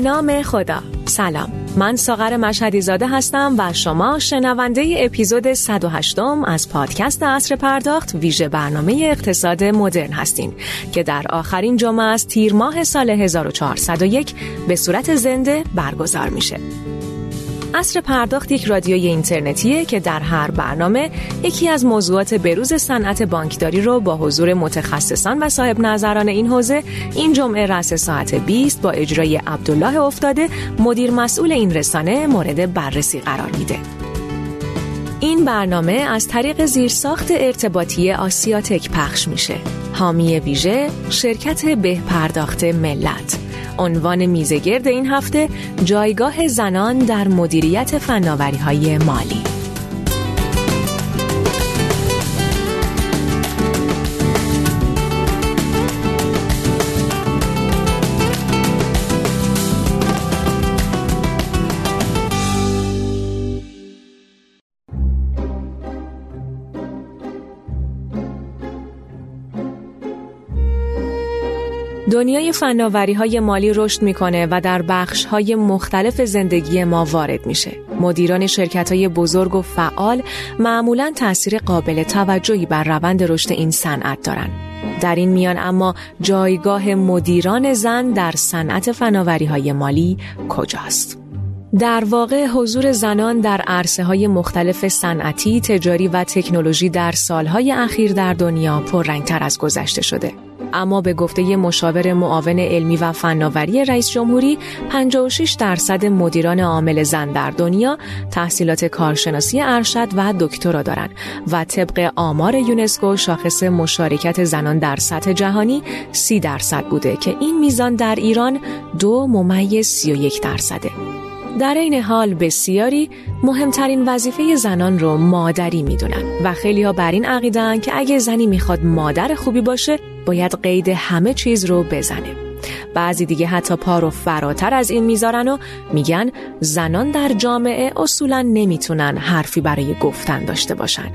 به نام خدا سلام من ساغر مشهدی زاده هستم و شما شنونده اپیزود 108 از پادکست اصر پرداخت ویژه برنامه اقتصاد مدرن هستین که در آخرین جمعه از تیر ماه سال 1401 به صورت زنده برگزار میشه. اصر پرداخت یک رادیوی اینترنتیه که در هر برنامه یکی از موضوعات بروز صنعت بانکداری رو با حضور متخصصان و صاحب نظران این حوزه این جمعه رأس ساعت 20 با اجرای عبدالله افتاده مدیر مسئول این رسانه مورد بررسی قرار میده. این برنامه از طریق زیرساخت ارتباطی آسیاتک پخش میشه. حامی ویژه شرکت به پرداخت ملت عنوان میزگرد این هفته جایگاه زنان در مدیریت فناوری های مالی. دنیای فناوری های مالی رشد می‌کنه و در بخش های مختلف زندگی ما وارد میشه. مدیران شرکت های بزرگ و فعال معمولا تاثیر قابل توجهی بر روند رشد این صنعت دارن. در این میان اما جایگاه مدیران زن در صنعت فناوری های مالی کجاست؟ در واقع حضور زنان در عرصه های مختلف صنعتی، تجاری و تکنولوژی در سالهای اخیر در دنیا پررنگتر از گذشته شده. اما به گفته مشاور معاون علمی و فناوری رئیس جمهوری 56 درصد مدیران عامل زن در دنیا تحصیلات کارشناسی ارشد و دکترا دارند و طبق آمار یونسکو شاخص مشارکت زنان در سطح جهانی 30 درصد بوده که این میزان در ایران دو ممیز 31 درصده. در این حال بسیاری مهمترین وظیفه زنان رو مادری می‌دونن و خیلی ها بر این عقیدن که اگه زنی می‌خواد مادر خوبی باشه باید قید همه چیز رو بزنه بعضی دیگه حتی پا رو فراتر از این می‌ذارن و میگن زنان در جامعه اصولا نمی‌تونن حرفی برای گفتن داشته باشن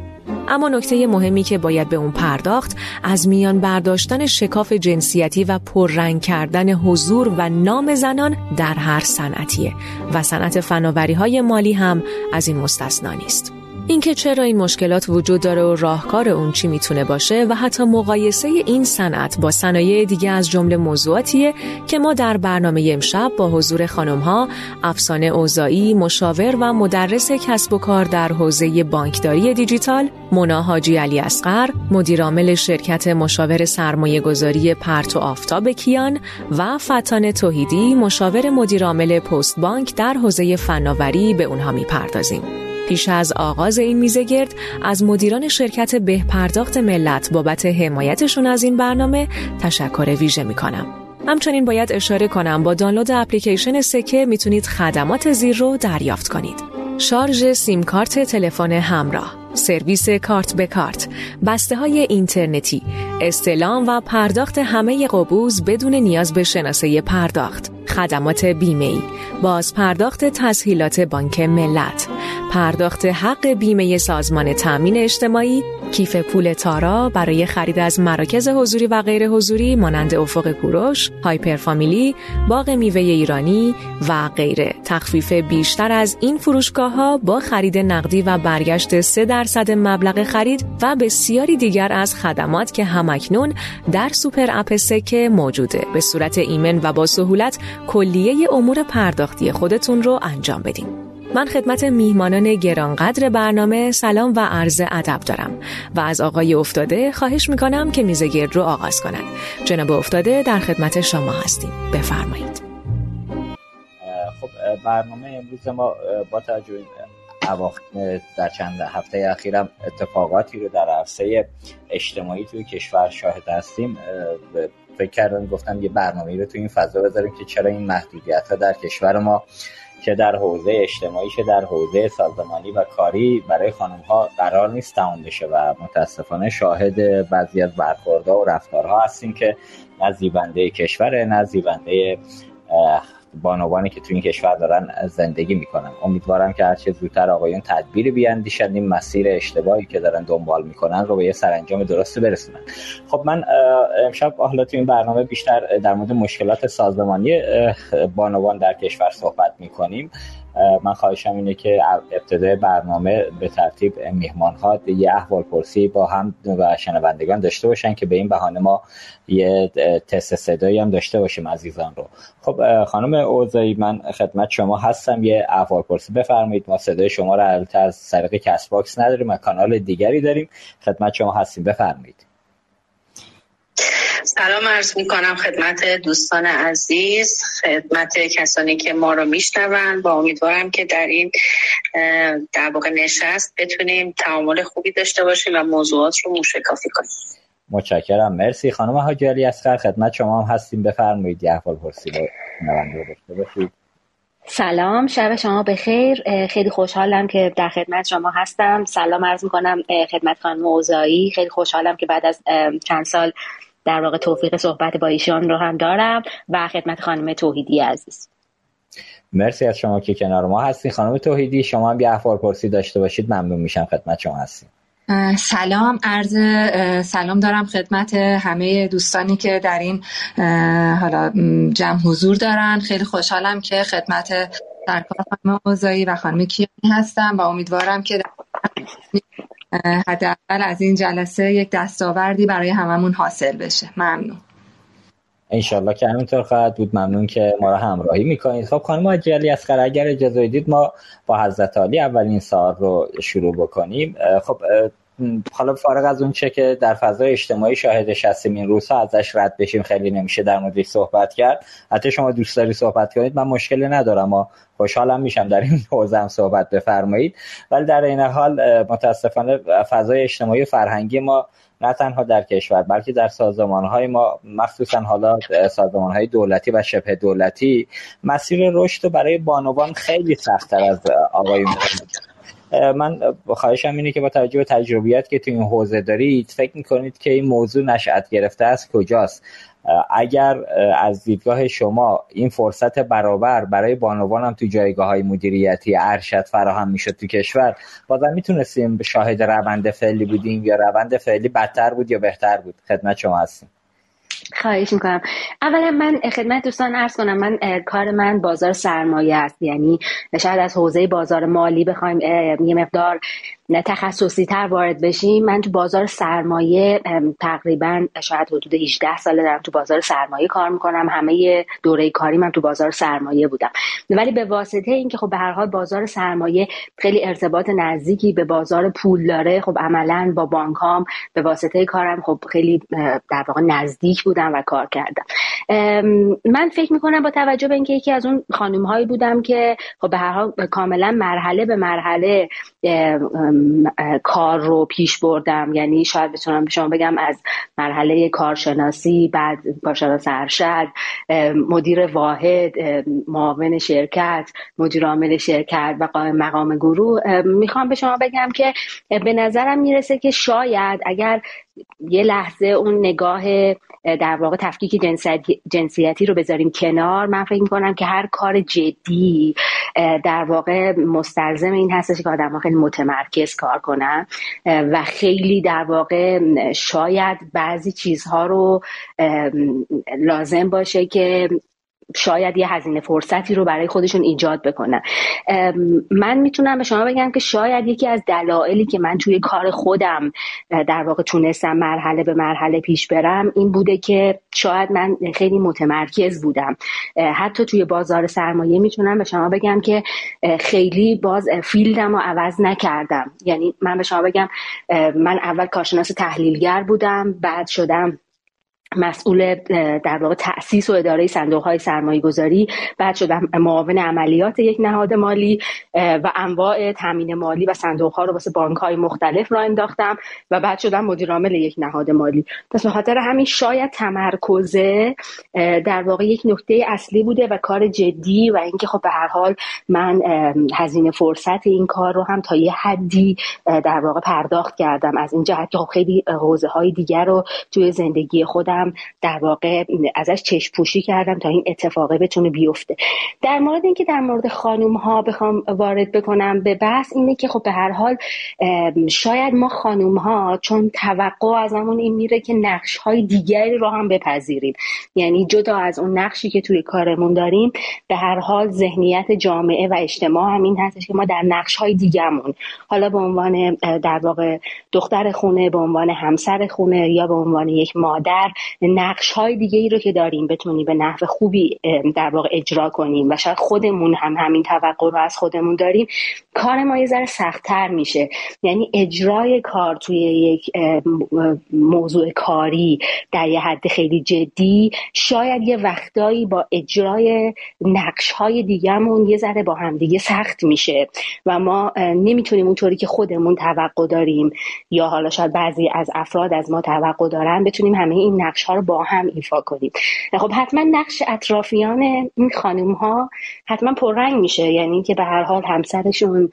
اما نکته مهمی که باید به اون پرداخت از میان برداشتن شکاف جنسیتی و پررنگ کردن حضور و نام زنان در هر صنعتیه و صنعت فناوری های مالی هم از این مستثنا نیست. اینکه چرا این مشکلات وجود داره و راهکار اون چی می‌تونه باشه و حتی مقایسه این صنعت با صنایع دیگه از جمله موضوعاتیه که ما در برنامه امشب با حضور خانم ها افسانه اوزایی مشاور و مدرس کسب و کار در حوزه بانکداری دیجیتال مونا حاجی علی اسقر مدیرعامل شرکت مشاور سرمایه گذاری پرت و آفتاب کیان و فتان توحیدی مشاور مدیرعامل پست بانک در حوزه فناوری به اونها می‌پردازیم. پیش از آغاز این میزه گرد از مدیران شرکت به پرداخت ملت بابت حمایتشون از این برنامه تشکر ویژه می‌کنم. همچنین باید اشاره کنم با دانلود اپلیکیشن سکه می‌تونید خدمات زیر رو دریافت کنید. شارژ سیم کارت تلفن همراه سرویس کارت به کارت، بسته های اینترنتی، استلام و پرداخت همه قبوز بدون نیاز به شناسه پرداخت، خدمات بیمه ای، باز پرداخت تسهیلات بانک ملت، پرداخت حق بیمه سازمان تأمین اجتماعی، کیف پول تارا برای خرید از مراکز حضوری و غیر حضوری مانند افق کوروش، هایپر فامیلی، باغ میوه ایرانی و غیره. تخفیف بیشتر از این فروشگاه ها با خرید نقدی و برگشت 3 درصد مبلغ خرید و بسیاری دیگر از خدمات که همکنون در سوپر اپ سکه موجوده. به صورت ایمن و با سهولت کلیه امور پرداختی خودتون رو انجام بدین. من خدمت میهمانان گرانقدر برنامه سلام و عرض ادب دارم و از آقای افتاده خواهش می‌کنم که میزه گرد رو آغاز کنند. جناب افتاده در خدمت شما هستیم. بفرمایید. خب برنامه امروز ما با توجه در چند هفته اخیرم اتفاقاتی رو در عرصه اجتماعی توی کشور شاهد هستیم. فکر کردم گفتم یه برنامه رو توی این فضا بذاریم که چرا این محدودیت ها در کشور ما چه در حوزه اجتماعی چه در حوزه سازمانی و کاری برای خانم ها قرار نیست تمام بشه و متاسفانه شاهد بعضی از برخوردها و رفتارها هستیم که نه زیبنده کشور نه زیبنده بانوانی که تو این کشور دارن زندگی می‌کنن. امیدوارم که هرچه زودتر آقایون تدبیری بیاندیشن. این مسیر اشتباهی که دارن دنبال می‌کنن رو به یه سرانجام درست برسونن. خب من امشب حالا تو این برنامه بیشتر در مورد مشکلات سازمانی بانوان در کشور صحبت می‌کنیم. من خواهشم اینه که ابتدای برنامه به ترتیب میهمان ها یه احوال پرسی با هم و شنوندگان داشته باشن که به این بهانه ما یه تست صدایی هم داشته باشیم عزیزان رو. خب خانم اوزایی من خدمت شما هستم. یه احوال پرسی بفرمایید. ما صدای شما رو از طریق Castbox نداریم و کانال دیگری داریم. خدمت شما هستیم. بفرمایید. سلام عرض می کنم خدمت دوستان عزیز خدمت کسانی که ما رو میشنون با امیدوارم که در این در واقع نشست بتونیم تعامل خوبی داشته باشیم و موضوعات رو موشکافی کنیم. متشکرم. مرسی. خانم حاجی اصغر خدمت شما هم هستیم. بفرمایید یه احوال پرسی رو داشته باشید. سلام. شب شما بخیر. خیلی خوشحالم که در خدمت شما هستم. سلام عرض می‌کنم خدمت خانم اوزایی خیلی خوشحالم که بعد از چند سال در واقع توفیق صحبت با ایشان رو هم دارم و خدمت خانم توحیدی عزیز. مرسی از شما که کنار ما هستین. خانم توحیدی شما هم یه احوال پرسی داشته باشید. ممنون میشم خدمت شما هستیم. سلام. عرض سلام دارم خدمت همه دوستانی که در این حالا جمع حضور دارن. خیلی خوشحالم که خدمت سرکار خانم اوزایی و خانم کیانی هستم و امیدوارم که حداقل از این جلسه یک دستاوردی برای هممون حاصل بشه. ممنون. انشالله که همینطور خواهد بود. ممنون که ما را همراهی می‌کنید. خب خانم اجلی از اگر اجازه دید ما با حضرت عالی اولین سال رو شروع بکنیم. خب حالا فارغ از اون چه که در فضای اجتماعی شاهدش هستیم این روزها ازش رد بشیم خیلی نمیشه در موردش صحبت کرد. حتی شما دوست داری صحبت کنید من مشکلی ندارم ما خوشحالم میشم در این حوزه هم صحبت بفرمایید. ولی در این حال متاسفانه فضای اجتماعی و فرهنگی ما نه تنها در کشور بلکه در سازمان های ما مخصوصا حالا سازمان های دولتی و شبه دولتی مسیر رشد برای بانوان خیلی سختتر از آقایون من خواهشم اینه که با توجه به تجربیات که تو این حوزه دارید فکر می‌کنید که این موضوع نشأت گرفته از کجاست؟ اگر از دیدگاه شما این فرصت برابر برای بانوان هم تو جایگاه های مدیریتی ارشد فراهم می‌شد تو کشور بازم می‌تونستیم شاهد روند فعلی بودیم یا روند فعلی بدتر بود یا بهتر بود؟ خدمت شما هستیم خواهش می‌کنم. اولا من خدمت دوستان ارز کنم من کار من بازار سرمایه است. یعنی شاید از حوزه بازار مالی بخوایم یه مقدار تخصصی تر وارد بشیم. من تو بازار سرمایه تقریبا شاید حدود 18 ساله دارم تو بازار سرمایه کار می‌کنم. همه دوره کاری من تو بازار سرمایه بودم. ولی به واسطه اینکه خب به هر حال بازار سرمایه خیلی ارتباط نزدیکی به بازار پول داره خب عملا با بانکام به واسطه کارم خب خیلی در واقع نزدیک بودم و کار کردم. من فکر می‌کنم با توجه به اینکه یکی از اون خانم هایی بودم که خب به هر حال کاملا مرحله به مرحله کار رو پیش بردم. یعنی شاید بتونم به شما بگم از مرحله کارشناسی بعد کارشناس ارشد مدیر واحد معاون شرکت مدیر عامل شرکت و قائم مقام گروه. می‌خوام به شما بگم که به نظرم می‌رسه که شاید اگر یه لحظه اون نگاه در واقع تفکیک جنسیتی رو بذاریم کنار. من فکر می‌کنم که هر کار جدی در واقع مستلزم این هستش که آدم خیلی متمرکز کار کنن و خیلی در واقع شاید بعضی چیزها رو لازم باشه که شاید یه هزینه فرصتی رو برای خودشون ایجاد بکنن. من می‌تونم به شما بگم که شاید یکی از دلایلی که من توی کار خودم در واقع تونستم مرحله به مرحله پیش برم این بوده که شاید من خیلی متمرکز بودم. حتی توی بازار سرمایه می‌تونم به شما بگم که خیلی باز فیلدم رو عوض نکردم. یعنی من به شما بگم من اول کارشناس تحلیلگر بودم بعد شدم مسئول در واقع تاسیس و اداره صندوق های سرمایه گذاری بعد شدم معاون عملیات یک نهاد مالی و انواع تامین مالی و صندوق ها رو واسه بانک های مختلف را انداختم و بعد شدم مدیر عامل یک نهاد مالی. پس به خاطر همین شاید تمرکزه در واقع یک نکته اصلی بوده و کار جدی و اینکه خب به هر حال من هزینه فرصت این کار رو هم تا یه حدی در واقع پرداخت کردم. از این جهت که خب خیلی حوزه های دیگر رو توی زندگی خودم هم در واقع ازش چشم پوشی کردم تا این اتفاقه بتونه بیفته. در مورد اینکه در مورد خانم ها بخوام وارد بکنم به بحث اینه که خب به هر حال شاید ما خانم ها چون توقع ازمون این میره که نقش های دیگری رو هم بپذیریم. یعنی جدا از اون نقشی که توی کارمون داریم به هر حال ذهنیت جامعه و اجتماع هم این هستش که ما در نقش های دیگهمون. حالا به عنوان در واقع دختر خونه به عنوان همسر خونه یا به عنوان یک مادر نقش های دیگه ای رو که داریم بتونیم به نحو خوبی در واقع اجرا کنیم و شاید خودمون هم همین توقع رو از خودمون داریم کار ما یه ذره سختتر میشه. یعنی اجرای کار توی یک موضوع کاری در یه حد خیلی جدی شاید یه وقتایی با اجرای نقش های دیگهمون یه ذره با همدیگه سخت میشه و ما نمی‌تونیم اونطوری که خودمون توقع داریم یا حالا شاید بعضی از افراد از ما توقع دارن بتونیم همه این نقش ها رو با هم ایفا کنیم. خب حتما نقش اطرافیان این خانم ها حتما پررنگ میشه. یعنی که به هر حال همسرشون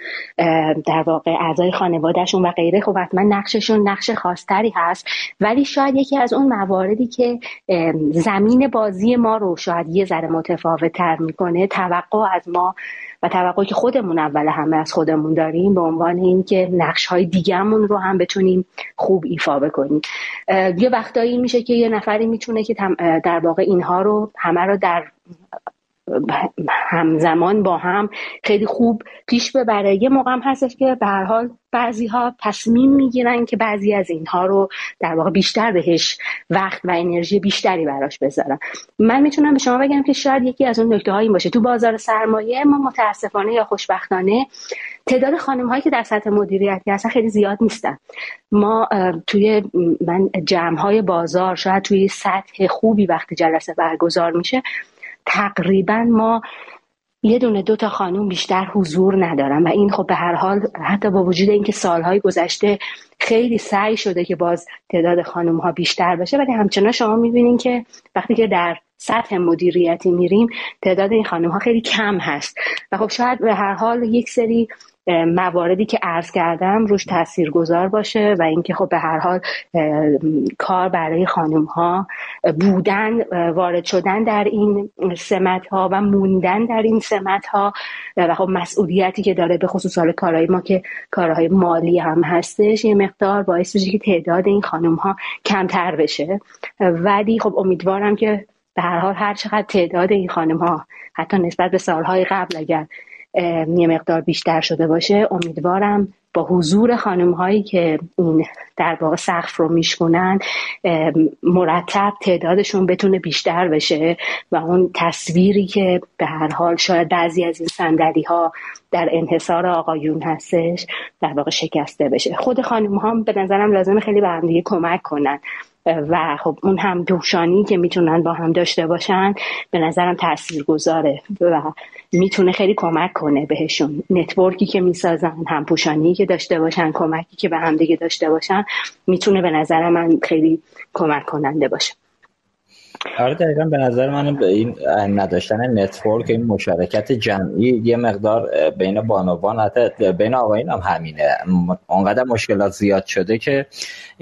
در واقع اعضای خانوادهشون و غیره خب حتما نقششون نقش خاصتری هست. ولی شاید یکی از اون مواردی که زمین بازی ما رو شاید یه ذره متفاوت تر می‌کنه توقع از ما و توقعی که خودمون اول همه از خودمون داریم به عنوان اینکه نقش های دیگهمون رو هم بتونیم خوب ایفا بکنیم. یه وقتایی میشه که یه نفری می‌تونه که در واقع اینها رو همه رو در همزمان با هم خیلی خوب پیش ببره. یه موقع هم هستش که به هر حال بعضی ها تصمیم می‌گیرن که بعضی از اینها رو در واقع بیشتر بهش وقت و انرژی بیشتری براش بذارن. من می‌تونم به شما بگم که شاید یکی از اون نکته این باشه. تو بازار سرمایه ما متاسفانه یا خوشبختانه تعداد خانم هایی که در سطح مدیریتی هستن خیلی زیاد نیستن. ما توی من جمع های بازار شاید توی سطح خوبی وقتی جلسه برگزار میشه تقریبا ما یه دونه دو تا خانوم بیشتر حضور ندارن و این خب به هر حال حتی با وجود اینکه سالهای گذشته خیلی سعی شده که باز تعداد خانوم ها بیشتر بشه ولی همچنان شما می‌بینین که وقتی که در سطح مدیریتی میریم تعداد این خانم ها خیلی کم هست. و خب شاید به هر حال یک سری مواردی که عرض کردم روش تأثیر گذار باشه و اینکه خب به هر حال کار برای خانم ها بودن وارد شدن در این سمت ها و موندن در این سمت ها و خب مسئولیتی که داره به خصوص حال کارهای ما که کارهای مالی هم هستش یه مقدار باعث بشه که تعداد این خانم ها کمتر بشه. ولی خب امیدوارم که به هر حال هر چقدر تعداد این خانم ها حتی نسبت به سالهای قبل اگر یه مقدار بیشتر شده باشه. امیدوارم با حضور خانم هایی که این در واقع سقف رو میشکنن مرتب تعدادشون بتونه بیشتر بشه و اون تصویری که به هر حال شاید بعضی از این صندلی ها در انحصار آقایون هستش در واقع شکسته بشه. خود خانم ها به نظرم لازم خیلی به هم کمک کنن. و خب اون همپوشانی که می‌تونن با هم داشته باشن به نظرم تأثیر گذاره و می‌تونه خیلی کمک کنه بهشون. network ی که می‌سازن همپوشانی که داشته باشن کمکی که به هم دیگه داشته باشن می‌تونه به نظر من خیلی کمک کننده باشه. آره دقیقا به نظر من به این نداشتن network این مشارکت جمعی یه مقدار بین بانوان حتی بین آقایین هم همینه. اونقدر مشکلات زیاد شده که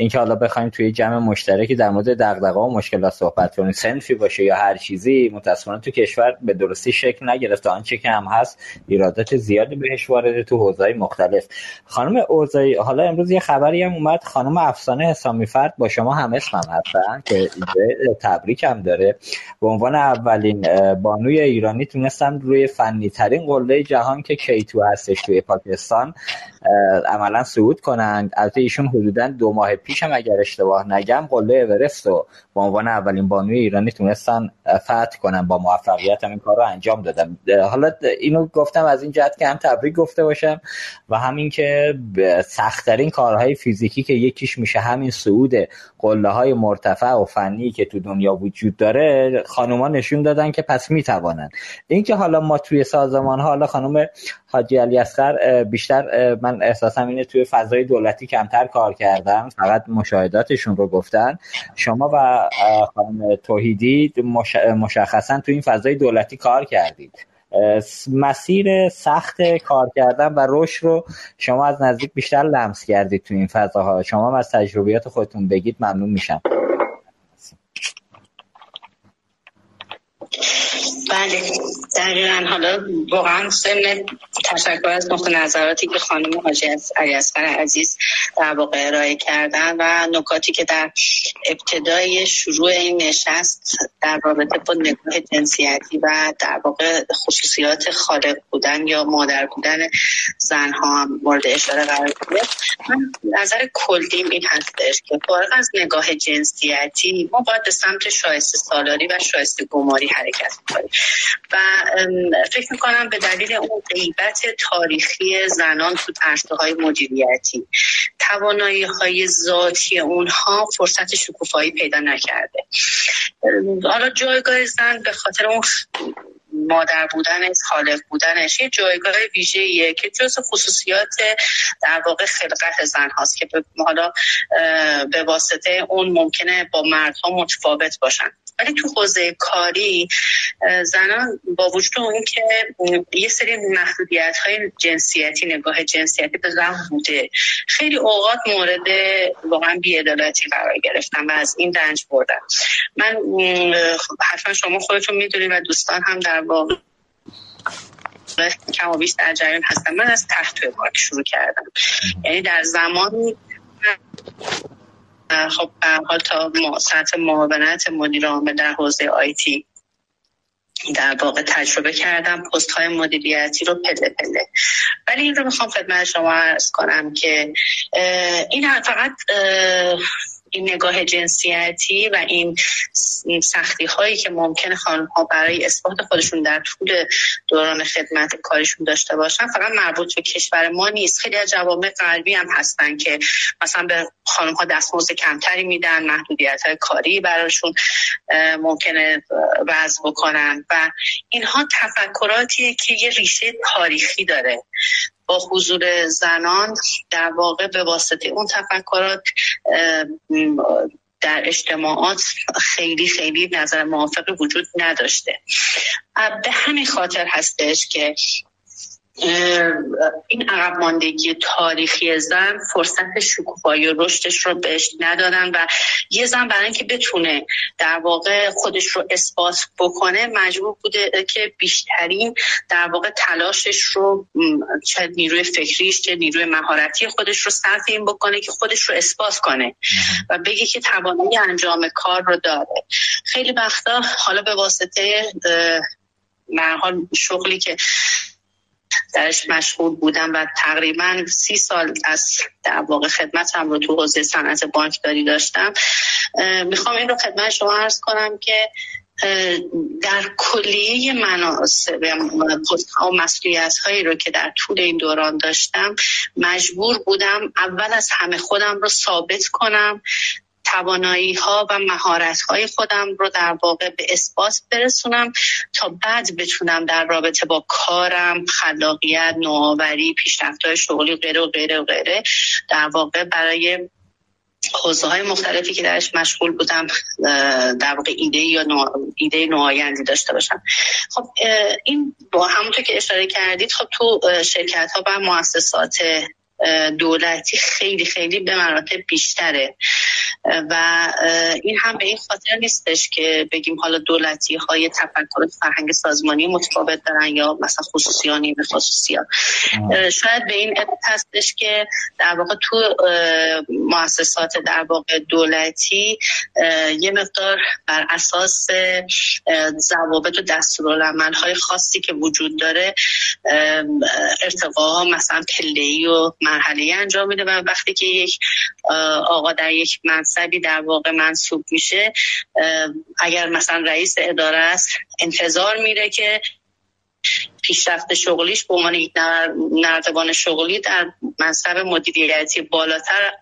اینکه حالا بخوایم توی جمع مشترکی در مورد دغدغه و مشکلات صحبت کنیم. سنفی باشه یا هر چیزی متاسفانه تو کشور به درستی شکل نگرفته آنچه که هم هست ایرادات زیادی بهش وارد تو حوزه‌های مختلف. خانم اوزایی حالا امروز یه خبری هم اومد. خانم افسانه حسامی فرد با شما هم اسمم هستن که تبریک هم داره. به عنوان اولین بانوی ایرانی تونستن روی فنی ترین قله جهان که کیتو هستش توی پاکستان. عملا صعود کنند. البته ایشون حدودا دو ماه پیش هم اگر اشتباه نگم قله اورست رو به عنوان اولین بانوی ایرانی تونستن فتح کنن با موفقیت هم این کار رو انجام دادم حالا اینو گفتم از این جهت که هم تبریک گفته باشم و همین که سختترین کارهای فیزیکی که یکیش میشه همین صعود قله های مرتفع و فنی که تو دنیا وجود داره خانوما نشون دادن که پس می‌توانن. اینکه حالا ما توی سازمان حالا خانم حاجی علی اصغر بیشتر من احساسم اینه توی فضای دولتی کمتر کار کردم فقط مشاهداتشون رو گفتن. شما و خانم توحیدی مشخصا توی این فضای دولتی کار کردید. مسیر سخت کار کردن و رشد رو شما از نزدیک بیشتر لمس کردید تو این فضاها. شما از تجربیات خودتون بگید ممنون میشم. بله. دقیقا. حالا واقعا سن تشکر از نقطه نظراتی که خانم حاجی علی اصغر عزیز در واقع ارائه کردن و نکاتی که در ابتدای شروع این نشست در رابطه با نگاه جنسیتی و در واقع خصوصیات خالق بودن یا مادر بودن زنها هم مورد اشاره قرار گرفت. من نظر کلیم این هستش که فارغ از نگاه جنسیتی ما باید به سمت شایسته سالاری و شایسته گماری حرکت کنیم و فکر می‌کنم به دلیل اون غیبت تاریخی زنان تو عرصه های مدیریتی توانایی های ذاتی اونها فرصت شکوفایی پیدا نکرده. حالا جایگاه زن به خاطر اون مادر بودنش خالق بودنش یه جایگاه ویژه‌ایه که جز خصوصیات در واقع خلقت زن هاست که حالا به واسطه اون ممکنه با مردها متفاوت باشن. ولی تو حوزه کاری زنان با وجود اون که یه سری محدودیت های جنسیتی نگاه جنسیتی به زن بوده. خیلی اوقات مورد واقعا بیعدالتی قرار گرفتن و از این رنج بردن. من حتما شما خودتون می‌دونید و دوستان هم در واقع کم بیش در جریان هستم. من از تحت بارک شروع کردم. یعنی در زمانی خب حال تا سطح معاونت مدیر عامل در حوزه آیتی در واقع تجربه کردم. پست های مدیریتی رو پله پله. ولی این رو می‌خوام خدمت شما ارز کنم که این فقط این نگاه جنسیتی و این سختی هایی که ممکن خانم ها برای اثبات خودشون در طول دوران خدمت کارشون داشته باشن فقط مربوط به کشور ما نیست. خیلی از جوامع غربی هم هستن که مثلا به خانم ها دستمزد کمتری میدن محدودیت های کاری براشون ممکنه وضع بکنن. و اینها تفکراتیه که یه ریشه تاریخی داره. با حضور زنان در واقع به واسطه اون تفکرات در اجتماعات خیلی خیلی نظر موافقی وجود نداشته. به همین خاطر هستش که این عقب ماندگی تاریخی زن فرصت شکوفایی و رشدش رو بهش ندادن و یه زن برای اینکه بتونه در واقع خودش رو اثبات بکنه مجبور بوده که بیشترین در واقع تلاشش رو چه نیروی فکریش چه نیروی مهارتی خودش رو صرف این بکنه که خودش رو اثبات کنه و بگه که توانایی انجام کار رو داره. خیلی وقتا حالا به واسطه حال شغلی که درش مشغول بودم و تقریبا سی سال از در واقع خدمتم رو تو حوزه صنعت بانکداری داشتم. می‌خوام این رو خدمت شما عرض کنم که در کلیه مناسب و مسئولیت هایی رو که در طول این دوران داشتم مجبور بودم اول از همه خودم رو ثابت کنم. توانایی ها و مهارت های خودم رو در واقع به اثبات برسونم تا بعد بتونم در رابطه با کارم خلاقیت نوآوری پیشرفت شغلی غیره و غیره و غیره در واقع برای حوزه های مختلفی که درش مشغول بودم در واقع ایده یا نو... ایده نوآیندی داشته باشم. خب این با همونطور که اشاره کردید خب تو شرکت ها و مؤسسات دولتی خیلی خیلی به مراتب بیشتره. و این هم به این خاطر نیستش که بگیم حالا دولتی های تفکر فرهنگ سازمانی متفاوت دارن یا مثلا خصوصیانی به خصوصیان. شاید به این هستش که در واقع تو مؤسسات در واقع دولتی یه مقدار بر اساس ضوابط و دستورالعمل های خاصی که وجود داره ارتقا مثلا پله و مرحله انجام میده و وقتی که یک آقا در یک منصبی در واقع منصوب میشه اگر مثلا رئیس اداره است انتظار میره که پیشرفت شغلیش به عنوان یک نردبان شغلی در منصب مدیریتی بالاتر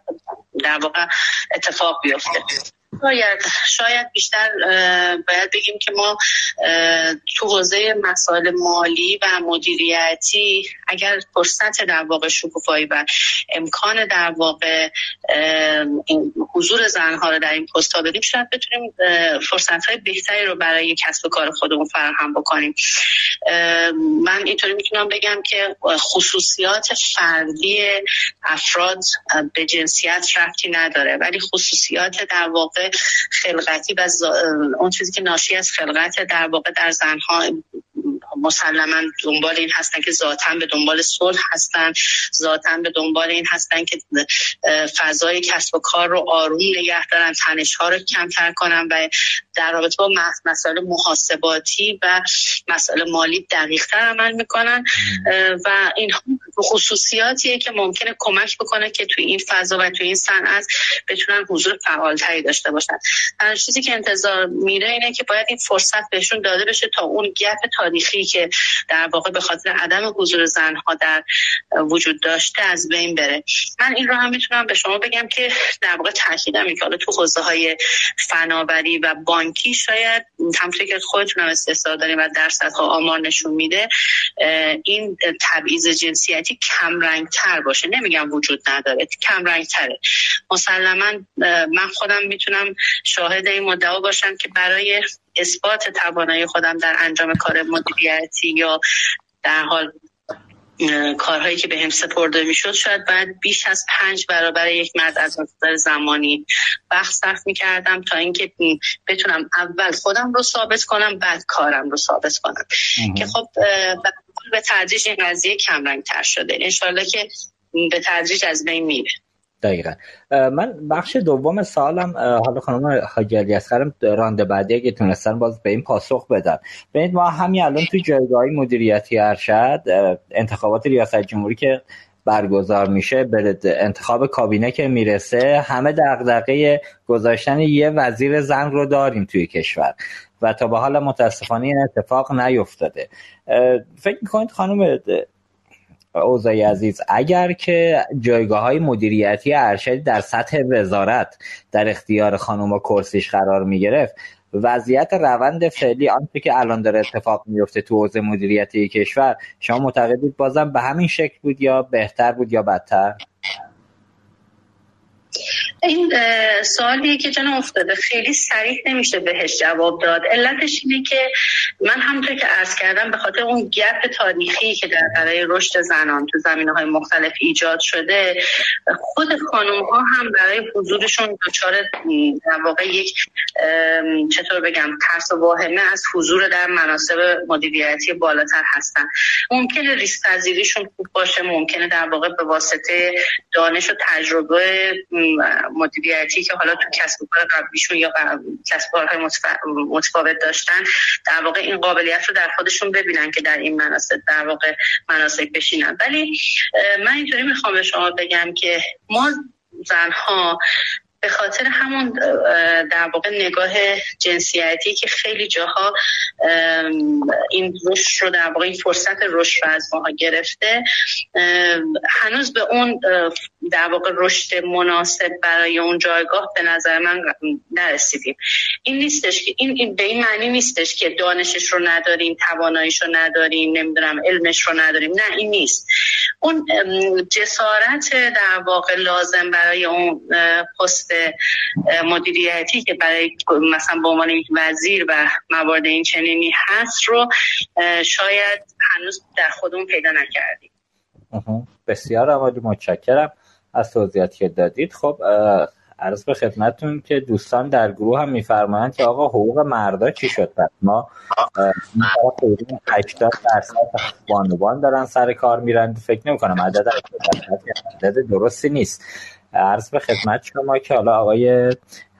در واقع اتفاق بیفته. شاید شاید بیشتر باید بگیم که ما تو حوزه مسائل مالی و مدیریتی اگر فرصت در واقع شکوفایی و امکان در واقع حضور زنها رو در این پست ها بدیم شاید بتونیم فرصت های بهتری رو برای کسب و کار خودمون فراهم بکنیم. من اینطوری می‌تونم بگم که خصوصیات فردی افراد به جنسیت رفتی نداره ولی خصوصیات در واقع خلقتی و اون چیزی که ناشی از خلقت در واقع در زنها مسلما دنبال این هستن که ذاتا به دنبال صلح هستن ذاتا به دنبال این هستن که فضای کسب و کار رو آروم نگه دارن تنش ها رو کمتر کنن و در رابطه با مسائل محاسباتی و مسائل مالی دقیق تر عمل می‌کنن. و این خصوصیاتیه که ممکنه کمک بکنه که توی این فضا و توی این صنعت بتونن حضور فعالتری داشته باشن. چیزی که انتظار میره اینه که باید این فرصت بهشون داده بشه تا اون گپ تاریخی که در واقع به خاطر عدم حضور زنها در وجود داشته از بین بره. من این رو هم می‌تونم به شما بگم که در واقع تاکیدم که حالا تو حوزه های فناوری و بانکی شاید همونطور که خودتون هم استحصال داریم و درصدها آمار نشون میده این تبعیض جنسیتی کم رنگ تر باشه. نمیگم وجود نداره کم رنگ تره مسلما من خودم می‌تونم شاهد این مدعا باشم که برای اثبات توانایی خودم در انجام کار مدیریتی یا در حال کارهایی که به هم سپرده می‌شد شاید بعد بیش از پنج برابر یک مرد از نظر زمانی وقت صرف می‌کردم تا اینکه بتونم اول خودم رو ثابت کنم بعد کارم رو ثابت کنم. که خب به تدریج این قضیه کمرنگ تر شده. انشالله که به تدریج از بین میره. دقیقا. من بخش دوم سالم حالا خانم حاجی علی اصغرم رانده بعدی اگه تونستن باز به این پاسخ بدن. ببینید ما همین الان تو جایگاه مدیریتی ارشد انتخابات ریاست جمهوری که برگزار میشه به انتخاب کابینه که می‌رسه همه دغدغه گذاشتن یه وزیر زن رو داریم توی کشور. و تا به حال متاسفانه این اتفاق نیفتاده. فکر می‌کنید خانم اوزای عزیز اگر که جایگاه های مدیریتی ارشدی در سطح وزارت در اختیار خانم کرسیش قرار می گرفت وضعیت روند فعلی آنچه که الان داره اتفاق میفته تو حوزه مدیریتی کشور شما معتقدید بازم به همین شکل بود یا بهتر بود یا بدتر؟ این سوالیه که جنا افتاده. خیلی سریع نمیشه بهش جواب داد. علتش اینه که من همونطور که عرض کردم به خاطر اون گپ تاریخی که در برای رشد زنان تو زمینه های مختلف ایجاد شده خود خانم ها هم برای حضورشون دچار در واقع یک چطور بگم ترس و واهمه از حضور در مناسب مدیریتی بالاتر هستن. ممکنه ریسک پذیریشون خوب باشه ممکنه در واقع به واسطه دانش و تجربه مدیریتی که حالا تو کسب و کار قبلیشون یا کسب کارهای متفاوت داشتن در واقع این قابلیت رو در خودشون ببینن که در این مناسب در واقع مناسب بشینن. ولی من اینطوری می‌خوام به شما بگم که ما زنها به خاطر همون در واقع نگاه جنسیتی که خیلی جاها این رشد رو در واقع این فرصت رشد رو از ماها گرفته هنوز به اون در واقع رشد مناسب برای اون جایگاه به نظر من نرسیدیم. این نیستش که این, به این معنی نیستش که دانشش رو نداریم تواناییش رو نداریم نمی‌دونم علمش رو نداریم. نه این نیست. اون جسارت در واقع لازم برای اون پست مدیریتی که برای مثلا به عنوان وزیر و موارد این چنینی هست رو شاید هنوز در خودمون پیدا نکردیم. بسیار عمالی متشکرم. از توضیحاتی که دادید خب عرض به خدمتتون که دوستان در گروه هم میفرمایند که آقا حقوق مردا چی شد؟ پس ما 80 درصد بانوان دارن سر کار میرن. فکر نمی کنم عدد عدد درستی نیست. عرض به خدمت شما که حالا آقای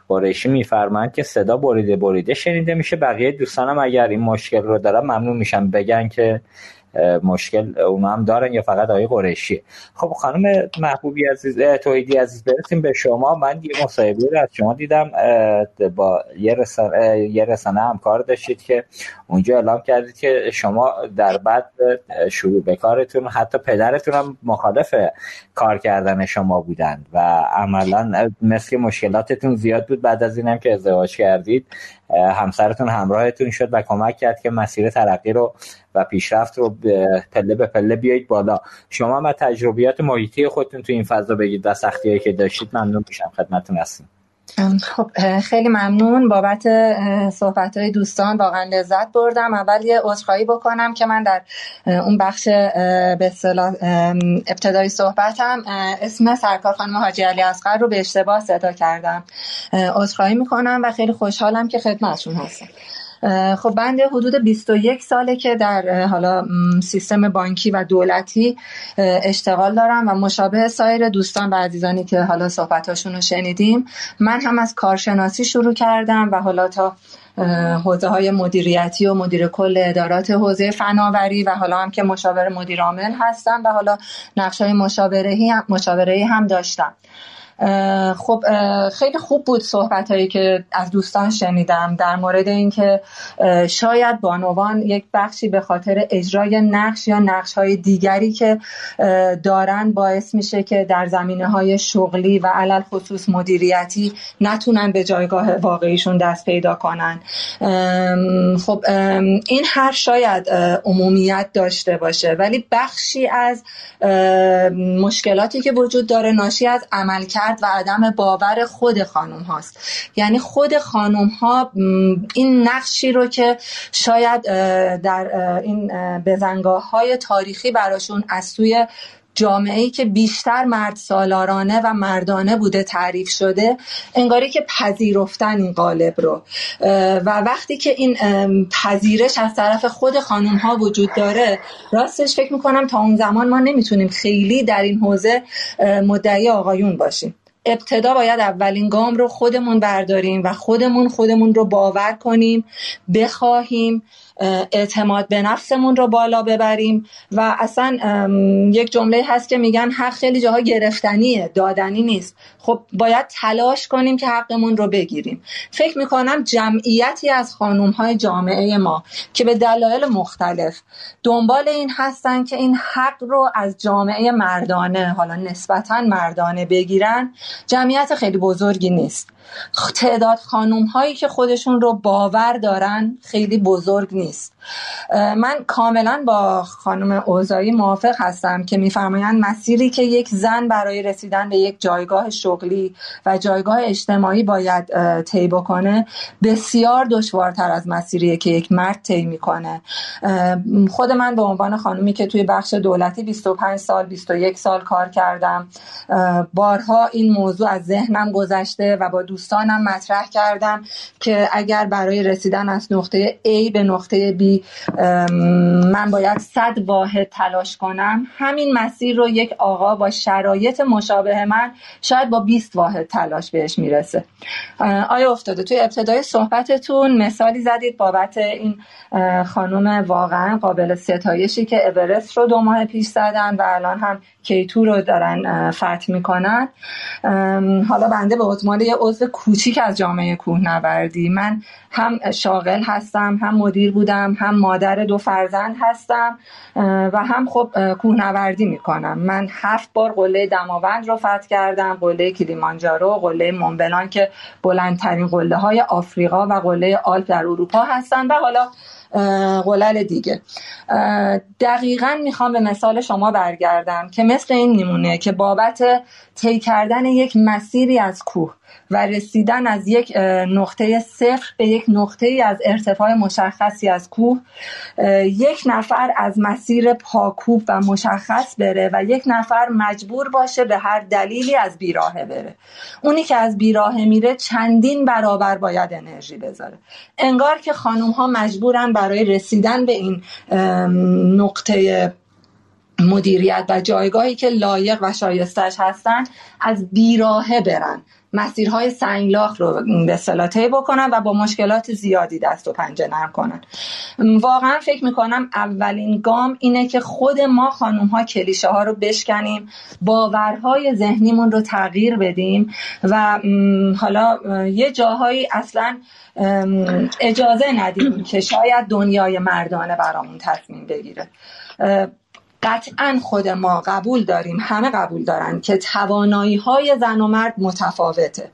قریشی میفرمایند که صدا بریده بریده شنیده میشه. بقیه دوستانم اگر این مشکل رو دارن ممنون میشم. بگن که مشکل اونا هم دارن یا فقط آقای قریشی. خب خانم محبوبی عزیز توحیدی عزیز برسیم به شما. من یه مصاحبه رو از شما دیدم با یه رسانه, یه رسانه همکار داشتید که اونجا اعلام کردید که شما در بعد شروع به کارتون حتی پدرتون هم مخالف کار کردن شما بودند و عملا مثل مشکلاتتون زیاد بود. بعد از اینم که ازدواج کردید همسرتون همراهتون شد و کمک کرد که مسیر ترقی رو و پیشرفت رو پله به پله بیایید بالا. شما و تجربیات محیطی خودتون تو این فضا بگید و سختیایی که داشتید ممنون میشم. خدمتتون هستیم خب خیلی ممنون بابت صحبت های دوستان. واقعا لذت بردم. اول یه عذرخواهی بکنم که من در اون بخش به ابتدایی صحبتم اسم سرکار خانم حاجی علی اصغر رو به اشتباه صدا کردم. عذرخواهی می‌کنم و خیلی خوشحالم که خدمتشون هستم. خب بنده حدود 21 ساله که در حالا سیستم بانکی و دولتی اشتغال دارم و مشابه سایر دوستان و عزیزانی که حالا صحبتاشون رو شنیدیم. من هم از کارشناسی شروع کردم و حالا تا حوزه های مدیریتی و مدیر کل ادارات حوزه فناوری و حالا هم که مشاور مدیر عامل هستم و حالا نقش های مشاوره هم داشتم. خب خیلی خوب بود صحبت هایی که از دوستان شنیدم در مورد اینکه شاید بانوان یک بخشی به خاطر اجرای نقش یا نقش های دیگری که دارن باعث میشه که در زمینه های شغلی و علل خصوص مدیریتی نتونن به جایگاه واقعیشون دست پیدا کنن. خب این هر شاید عمومیت داشته باشه ولی بخشی از مشکلاتی که وجود داره ناشی از عملکرد و عدم باور خود خانم هاست. یعنی خود خانم ها این نقشی رو که شاید در این بزنگاه های تاریخی براشون از سوی جامعه ای که بیشتر مرد سالارانه و مردانه بوده تعریف شده انگاری که پذیرفتن این قالب رو. و وقتی که این پذیرش از طرف خود خانم ها وجود داره راستش فکر می‌کنم تا اون زمان ما نمی‌تونیم خیلی در این حوزه مدعی آقایون باشیم. ابتدا باید اولین گام رو خودمون برداریم و خودمون خودمون رو باور کنیم بخواهیم. اعتماد به نفسمون رو بالا ببریم و اصلا یک جمله هست که میگن حق خیلی جاها گرفتنیه دادنی نیست. خب باید تلاش کنیم که حقمون رو بگیریم. فکر می‌کنم جمعیتی از خانوم های جامعه ما که به دلایل مختلف دنبال این هستن که این حق رو از جامعه مردانه حالا نسبتا مردانه بگیرن جمعیت خیلی بزرگی نیست. تعداد خانوم هایی که خودشون رو باور دارن خیلی بزرگ نیست. this من کاملا با خانم اوزایی موافق هستم که میفرمایند مسیری که یک زن برای رسیدن به یک جایگاه شغلی و جایگاه اجتماعی باید طی بکنه بسیار دشوارتر از مسیری که یک مرد طی می‌کنه. خود من به عنوان خانومی که توی بخش دولتی 25 سال 21 سال کار کردم بارها این موضوع از ذهنم گذشته و با دوستانم مطرح کردم که اگر برای رسیدن از نقطه A به نقطه B من باید صد واحد تلاش کنم. همین مسیر رو یک آقا با شرایط مشابه من شاید با 20 واحد تلاش بهش می‌رسه. آیا افتاده؟ توی ابتدای صحبتتون مثالی زدید بابت این خانم واقعا قابل ستایشی که اورست رو دو ماه پیش زدن و الان هم کیتو رو دارن فتح می‌کنن. حالا بنده به عنوان یه عضو کوچیک از جامعه کوهنوردی من هم شاغل هستم هم مدیر بودم هم مادر دو فرزند هستم و هم خب کوهنوردی می‌کنم. من هفت بار قله دماوند رو فتح کردم قله کلیمانجارو قله مونبلان که بلندترین قله های آفریقا و قله آلپ در اروپا هستن و حالا قلل دیگه. دقیقا می‌خوام به مثال شما برگردم که مثل این نیمونه که بابت طی کردن یک مسیری از کوه و رسیدن از یک نقطه صفر به یک نقطه از ارتفاع مشخصی از کوه یک نفر از مسیر پاکوب و مشخص بره و یک نفر مجبور باشه به هر دلیلی از بیراهه بره. اونی که از بیراهه میره چندین برابر باید انرژی بذاره. انگار که خانوم ها مجبورن برای رسیدن به این نقطه مدیریت و جایگاهی که لایق و شایستش هستن از بیراهه برن. مسیرهای سنگلاخ رو به صلاح بکنن و با مشکلات زیادی دست و پنجه نرم کنن. واقعا فکر می‌کنم اولین گام اینه که خود ما خانوم ها کلیشه ها رو بشکنیم باورهای ذهنیمون رو تغییر بدیم و حالا یه جاهایی اصلا اجازه ندیم که شاید دنیای مردانه برامون تصمیم بگیره. قطعا خود ما قبول داریم همه قبول دارن که توانایی های زن و مرد متفاوته.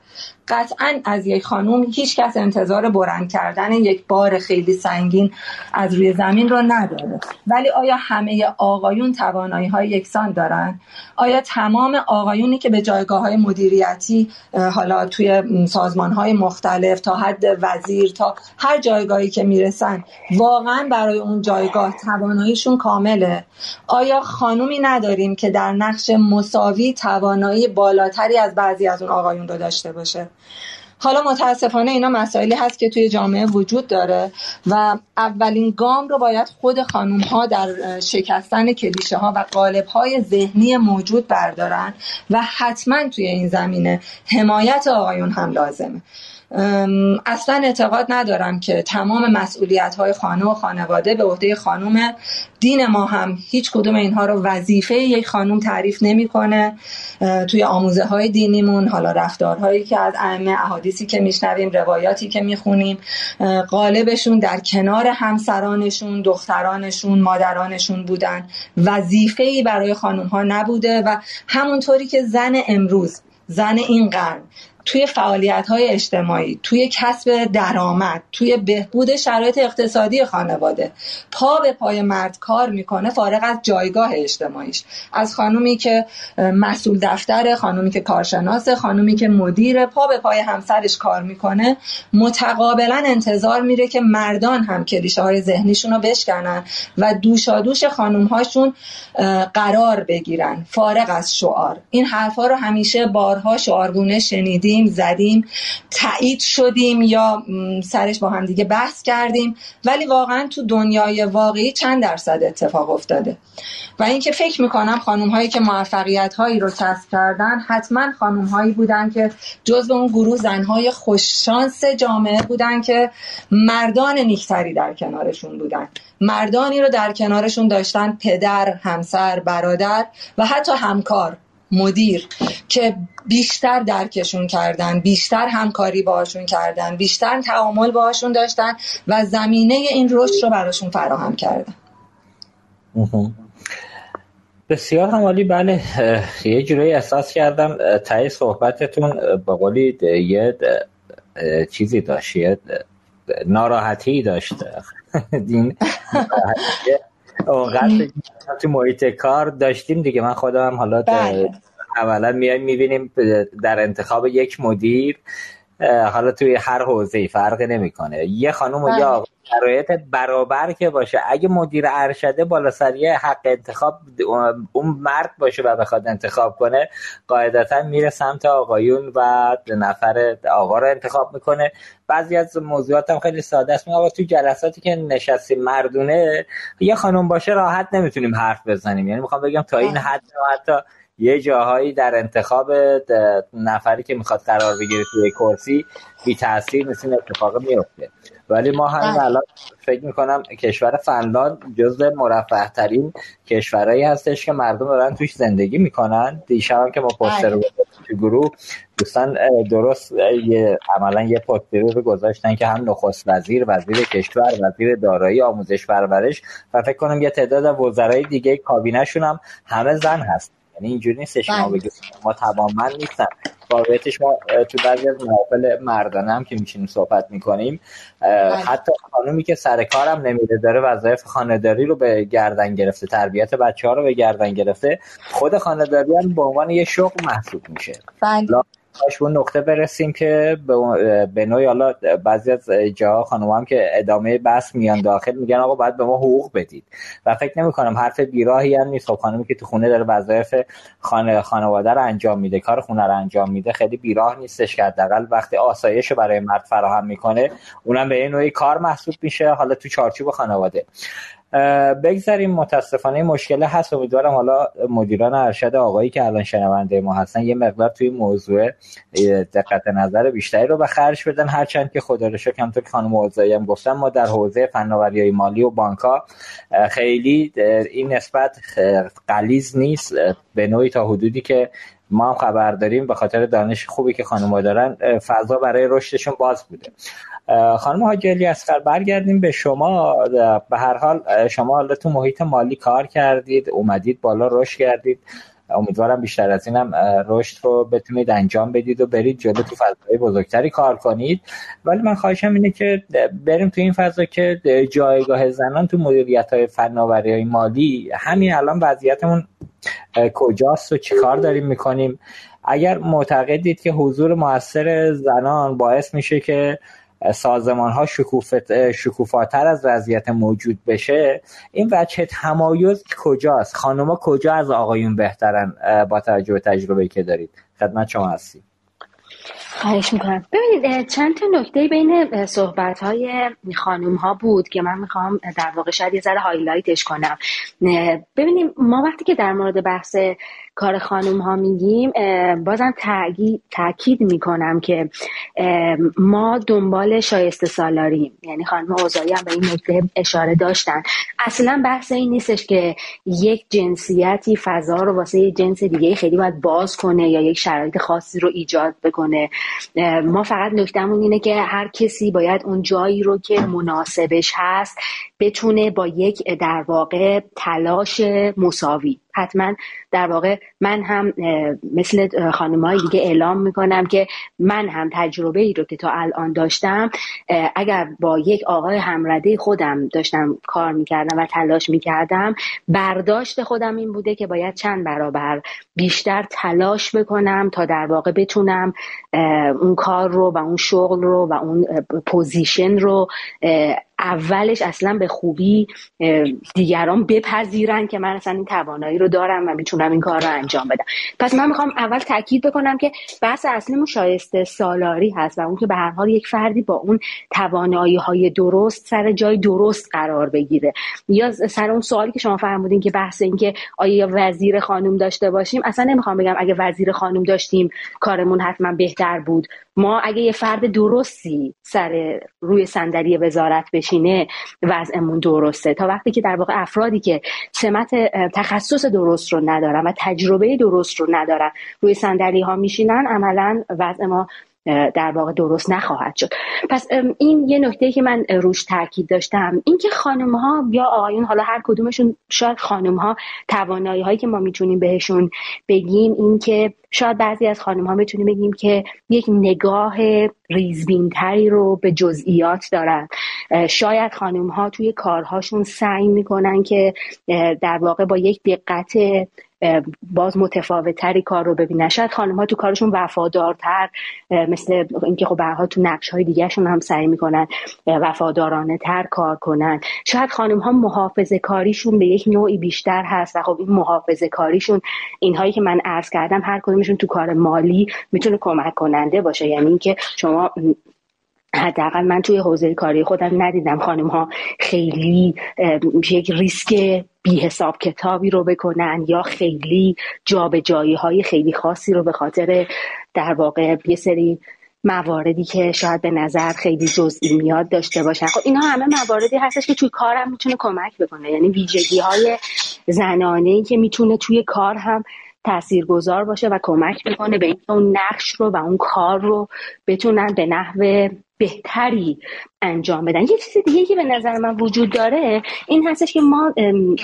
قطعا از یک خانوم هیچ کس انتظار برند کردن یک بار خیلی سنگین از روی زمین رو نداره. ولی آیا همه آقایون توانایی های یکسان دارن؟ آیا تمام آقایونی که به جایگاه های مدیریتی حالا توی سازمان های مختلف تا حد وزیر تا هر جایگاهی که می‌رسن واقعا برای اون جایگاه تواناییشون کامله؟ آیا خانومی نداریم که در نقش مساوی توانایی بالاتری از بعضی از اون آقایون رو داشته باشه؟ حالا متاسفانه اینا مسائلی هست که توی جامعه وجود داره و اولین گام رو باید خود خانوم ها در شکستن کلیشه ها و قالب های ذهنی موجود بردارن و حتما توی این زمینه حمایت آقایون هم لازمه. اصلا اعتقاد ندارم که تمام مسئولیت های خانه و خانواده به عهده خانوم دین ما هم هیچ کدوم اینها رو وظیفه یک خانوم تعریف نمی‌کنه. توی آموزه های دینیمون حالا رفتارهایی که از ائمه احادیثی که میشنویم روایاتی که می‌خونیم قالبشون در کنار همسرانشون دخترانشون مادرانشون بودن. وظیفه ای برای خانوم ها نبوده و همونطوری که زن امروز زن این قرن توی فعالیت های اجتماعی توی کسب درآمد توی بهبود شرایط اقتصادی خانواده پا به پای مرد کار می‌کنه فارغ از جایگاه اجتماعیش. از خانومی که مسئول دفتر خانومی که کارشناس خانومی که مدیر پا به پای همسرش کار می‌کنه. متقابلا انتظار میره که مردان هم کلیشه های ذهنیشون رو بشکنن و دوشا دوش خانوم هاشون قرار بگیرن فارغ از شعار. این حرفها رو همیشه بارها شعارگونه شنیدیم زدیم تایید شدیم یا سرش با هم دیگه بحث کردیم. ولی واقعا تو دنیای واقعی چند درصد اتفاق افتاده؟ و اینکه فکر می‌کنم خانم هایی که موفقیت هایی رو کسب کردن حتما خانم هایی بودن که جز اون گروه زن های خوششانس جامعه بودن که مردان نیکتری در کنارشون بودن. مردانی رو در کنارشون داشتن پدر، همسر، برادر و حتی همکار. مدیر که بیشتر درکشون کردن بیشتر همکاری باشون کردن بیشتر تعامل باشون داشتن و زمینه این رشد رو براشون فراهم کردن. بسیار همالی بله یه جورایی احساس کردم تای صحبتتون به قولی یه چیزی داشت یه ناراحتی داشت. این اونقدر تو محیط کار داشتیم دیگه من خودم حالا بله. اولا میایم می‌بینیم در انتخاب یک مدیر حالا توی هر حوزه فرقی نمی‌کنه. یه خانم و یه آقا شرایط برابر که باشه اگه مدیر ارشده بالا سریه حق انتخاب اون مرد باشه و بخواد انتخاب کنه قاعدتا میره سمت آقایون و نفر آقا رو انتخاب می‌کنه. بعضی از موضوعات هم خیلی ساده است. آقا تو جلساتی که نشستیم مردونه یه خانم باشه راحت نمی‌تونیم حرف بزنیم. یعنی می‌خوام بگم تا این حد حتی یه جاهایی در انتخاب نفری که می‌خواد قرار بگیره توی کرسی بی تاثیر مثل این اتفاق میفته. ولی ما همین بله. الان فکر می‌کنم کشور فنلاند جز مرفه ترین کشورهایی هستش که مردم دارن توش زندگی می‌کنن. دیشب هم که ما پوستر رو تو گروه دوستان درست یه عملا یه پوستر رو گذاشتن که هم نخست وزیر وزیر کشور وزیر دارایی آموزش پرورش و فکر کنم یه تعداد وزرای دیگه کابینهشون هم همه زن هست. یعنی اینجوری نیستش ما بله. بگیم ما توانمند نیستن واقعیتش ما تو بعضی از محافل مردانه هم که میشینیم صحبت می‌کنیم بله. حتی خانومی که سر کارم نمیده داره وظایف خانداری رو به گردن گرفته تربیت بچه ها رو به گردن گرفته خود خانداری هم به عنوان یه شغل محسوب میشه بله. کاش اون نقطه برسیم که به نوعی حالا بعضی از جاها خانم هم که ادامه بحث میان داخل میگن آقا باید به ما حقوق بدید. و فکر نمی کنم حرف بیراهی هم نیست. خب خانمی که تو خونه داره وظایف خانه خانواده رو انجام میده کار خونه رو انجام میده خیلی بیراه نیستش که حداقل وقتی آسایش رو برای مرد فراهم می‌کنه اونم به این نوعی کار محسوب میشه حالا تو چارچوب خانواده. بگذاریم متاسفانه مشکل هست. امیدوارم حالا مدیران ارشد آقایی که الان شنونده ما هستن یه مقدار توی موضوع دقت نظر بیشتری رو به خرج بدن. هرچند که خدا رو شکر که خانم اوزایی هم گفتم ما در حوزه فناوری مالی و بانکا خیلی این نسبت قلیز نیست. به نوعی تا حدودی که ما هم خبر داریم به خاطر دانش خوبی که خانم‌ها دارن فضا برای رشدشون باز بوده. خانم حاجی علی اسقر برگردیم به شما. به هر حال شما حالا تو محیط مالی کار کردید اومدید بالا رشد کردید. امیدوارم بیشتر از اینم رشد رو بتونید انجام بدید و برید جلو تو فضای بزرگتری کار کنید. ولی من خواهشم اینه که بریم تو این فضا که جایگاه زنان تو مدیریت های فناوری های مالی همین الان وضعیتمون کجاست و چیکار داریم می‌کنیم. اگر معتقدید که حضور موثر زنان باعث میشه که سازمان ها شکوفاتر از وضعیت موجود بشه این وجه تمایز کجاست؟ خانوما کجا از آقایون بهترن؟ با توجه به تجربه که دارید. خدمت شما هستیم. خواهش می‌کنم. ببینید چند تا نکته بین صحبت های خانوم ها بود که من می‌خوام در واقع شاید یه ذره هایلایتش کنم. ببینیم ما وقتی که در مورد بحث کار خانوم ها میگیم بازم تاکید می‌کنم که ما دنبال شایسته سالاریم. یعنی خانم اوزایی هم به این نکته اشاره داشتن. اصلا بحث این نیستش که یک جنسیتی فضا رو واسه یه جنس دیگه خیلی باید باز کنه یا یک شرایط خاصی رو ایجاد بکنه. ما فقط نکتهمون اینه که هر کسی باید اون جایی رو که مناسبش هست بتونه با یک در واقع تلاش مساوی. حتما در واقع من هم مثل خانم های دیگه اعلام می‌کنم که من هم تجربه ای رو که تا الان داشتم اگر با یک آقای همرده خودم داشتم کار می‌کردم و تلاش می‌کردم برداشت خودم این بوده که باید چند برابر بیشتر تلاش بکنم تا در واقع بتونم اون کار رو و اون شغل رو و اون پوزیشن رو اولش اصلا به خوبی دیگران بپذیرن که من اصلا این توانایی رو دارم و می‌تونم این کار رو انجام بدم. پس من می‌خوام اول تاکید بکنم که بحث اصلی شایسته سالاری هست و اون که به هر حال یک فردی با اون توانایی های درست سر جای درست قرار بگیره. یا سر اون سوالی که شما فرمودین که بحث این که آیا وزیر خانم داشته باشیم اصلا نمی‌خوام بگم اگه وزیر خانم داشتیم کارمون حتما بهتر بود. ما اگه یه فرد درستی سر روی صندلی وزارت بشینه وضعمون درسته. تا وقتی که در واقع افرادی که سمت تخصص درست رو ندارن و تجربه درست رو ندارن روی صندلی ها میشینن عملا وضع ما در واقع درست نخواهد شد. پس این یه نکته که من روش تاکید داشتم اینکه خانم ها یا آقایون حالا هر کدومشون شاید خانم ها توانایی هایی که ما می‌تونیم بهشون بگیم اینکه شاید بعضی از خانم ها می‌تونیم بگیم که یک نگاه ریزبینتری رو به جزئیات دارن. شاید خانم ها توی کارهاشون سعی می‌کنن که در واقع با یک دقت باز متفاوتتری کار رو ببینن. شاید خانم ها تو کارشون وفادارتر مثل اینکه خب برها تو نقش های دیگرشون هم سعی می‌کنن وفادارانه تر کار کنن. شاید خانم ها محافظه کاریشون به یک نوعی بیشتر هست و خب این محافظه کاریشون اینهایی که من عرض کردم هر کدومشون تو کار مالی می‌تونه کمک کننده باشه. یعنی اینکه شما حداقل من توی حوزه کاری خودم ندیدم خانم ها خیلی یک ریسک بی حساب کتابی رو بکنن یا خیلی جابجایی های خیلی خاصی رو به خاطر در واقع یه سری مواردی که شاید به نظر خیلی جزئی میاد داشته باشن. خب اینا همه مواردی هستش که توی کارم می‌تونه کمک بکنه. یعنی ویژگی های زنانه ای که می‌تونه توی کار هم تاثیرگذار باشه و کمک بکنه به اینکه اون نقش رو و اون کار رو بتونن به نحو بهتری انجام بدن. یه چیز دیگه که به نظر من وجود داره این هستش که ما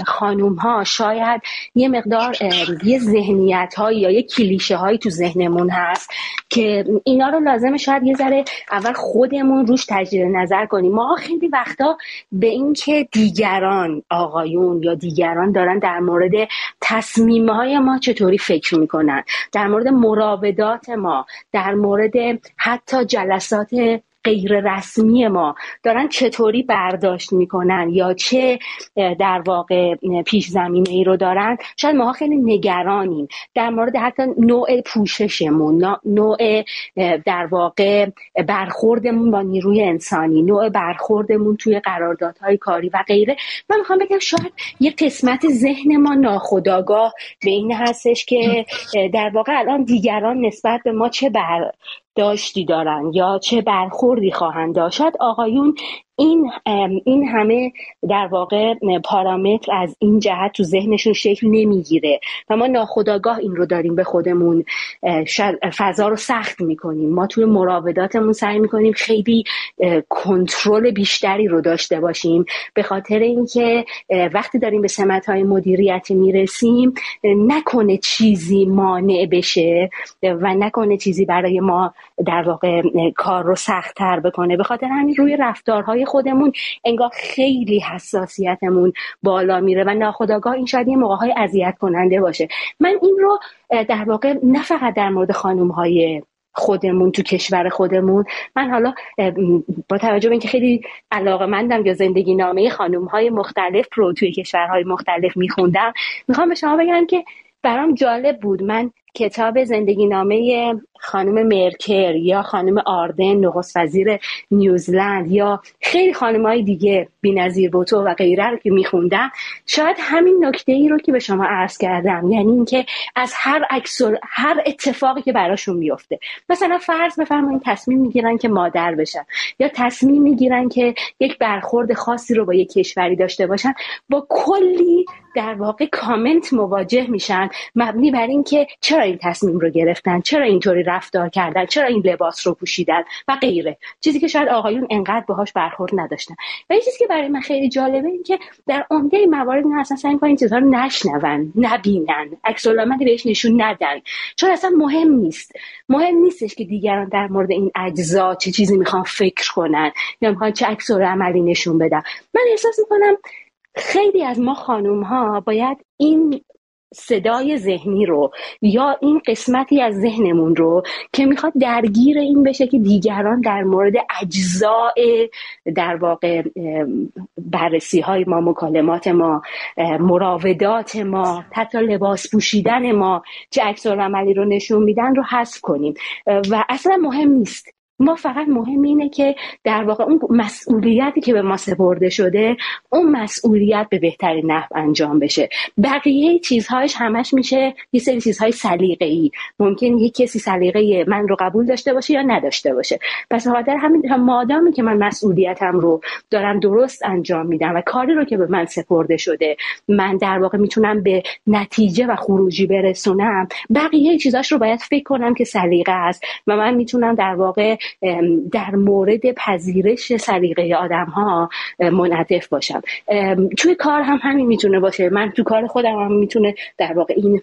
خانوم ها شاید یه مقدار یه ذهنیت هایی یا یه کلیشه هایی تو ذهنمون هست که اینا رو لازمه شاید یه ذره اول خودمون روش تجدید نظر کنیم. ما خیلی وقتا به اینکه دیگران آقایون یا دیگران دارن در مورد تصمیم های ما چطوری فکر می‌کنن در مورد مراودات ما در مورد حتی جلسات غیر رسمی ما دارن چطوری برداشت می‌کنن یا چه در واقع پیش زمینه ای رو دارن؟ شاید ما خیلی نگرانیم. در مورد حتی نوع پوششمون نوع در واقع برخوردمون با نیروی انسانی نوع برخوردمون توی قراردادهای کاری و غیره. من می‌خوام بگم شاید یه قسمت ذهن ما ناخداگاه به این هستش که در واقع الان دیگران نسبت به ما چه بر داشتی دارن یا چه برخوردی خواهند داشت؟ آقایون این این همه در واقع پارامتر از این جهت تو ذهنشون شکل نمی‌گیره و ما ناخداگاه این رو داریم به خودمون فضا رو سخت می‌کنیم. ما توی مراوداتمون سعی می‌کنیم خیلی کنترل بیشتری رو داشته باشیم. به خاطر اینکه وقتی داریم به سمت های مدیریتی می‌رسیم نکنه چیزی مانع بشه و نکنه چیزی برای ما در واقع کار رو سختتر بکنه. به خاطر همین روی رفتارهای خودمون انگار خیلی حساسیتمون بالا میره و ناخداگاه این شاید یه موقع های اذیت کننده باشه. من این رو در واقع نه فقط در مورد خانم های خودمون تو کشور خودمون من حالا با توجه به اینکه خیلی علاقه مندم یا زندگی نامه خانم های مختلف رو توی کشورهای مختلف میخوندم می‌خوام به شما بگم که برام جالب بود. من کتاب زندگی نامه خانم مرکر یا خانم آردن نخست وزیر نیوزلند یا خیلی خانم های دیگه نظیر بوتو و غیره رو که میخوندم شاید همین نکته ای رو که به شما عرض کردم. یعنی اینکه از هر اکسور هر اتفاقی که براشون میفته مثلا فرض بفرمایید تصمیم می‌گیرن که مادر بشن یا تصمیم می‌گیرن که یک برخورد خاصی رو با یک کشوری داشته باشن. با کلی در واقع کامنت مواجه میشن مبنی بر اینکه چرا این تصمیم رو گرفتن چرا اینطوری رفتار کردن چرا این لباس رو پوشیدن و غیره. چیزی که شاید آقایون انقدر باهاش برخورد نداشتن. و چیزی که برای من خیلی جالبه این که در عمده موارد نه اصلا سعی کنن چیزها رو نشنون نبینن. عکس بهش نشون ندن. چون اصلا مهم نیست. مهم نیستش که دیگران در مورد این اجزا چه چیزی می‌خوان فکر کنن یا می‌خوان چه عکس عملی نشون بدن. من احساس می‌کنم خیلی از ما خانوم ها باید این صدای ذهنی رو یا این قسمتی از ذهنمون رو که می‌خواد درگیر این بشه که دیگران در مورد اجزاء در واقع بررسی های ما مکالمات ما مراودات ما حتی لباس پوشیدن ما چه عکس عملی رو نشون میدن رو حذف کنیم. و اصلا مهم نیست. ما فقط مهم اینه که در واقع اون مسئولیتی که به ما سپرده شده اون مسئولیت به بهترین نحو انجام بشه. بقیه چیزهایش همش میشه یه سری چیزهای سلیقه ای ممکن یه کسی سلیقه من رو قبول داشته باشه یا نداشته باشه. پس خاطر همین مادامی که من مسئولیتم رو دارم درست انجام میدم و کاری رو که به من سپرده شده من در واقع می‌تونم به نتیجه و خروجی برسونم بقیه چیزاش رو باید فکر کنم که سلیقه است و من می‌تونم در واقع در مورد پذیرش سلیقه آدم ها منعطف باشم. توی کار هم همین می‌تونه باشه. من تو کار خودم هم می‌تونه در واقع این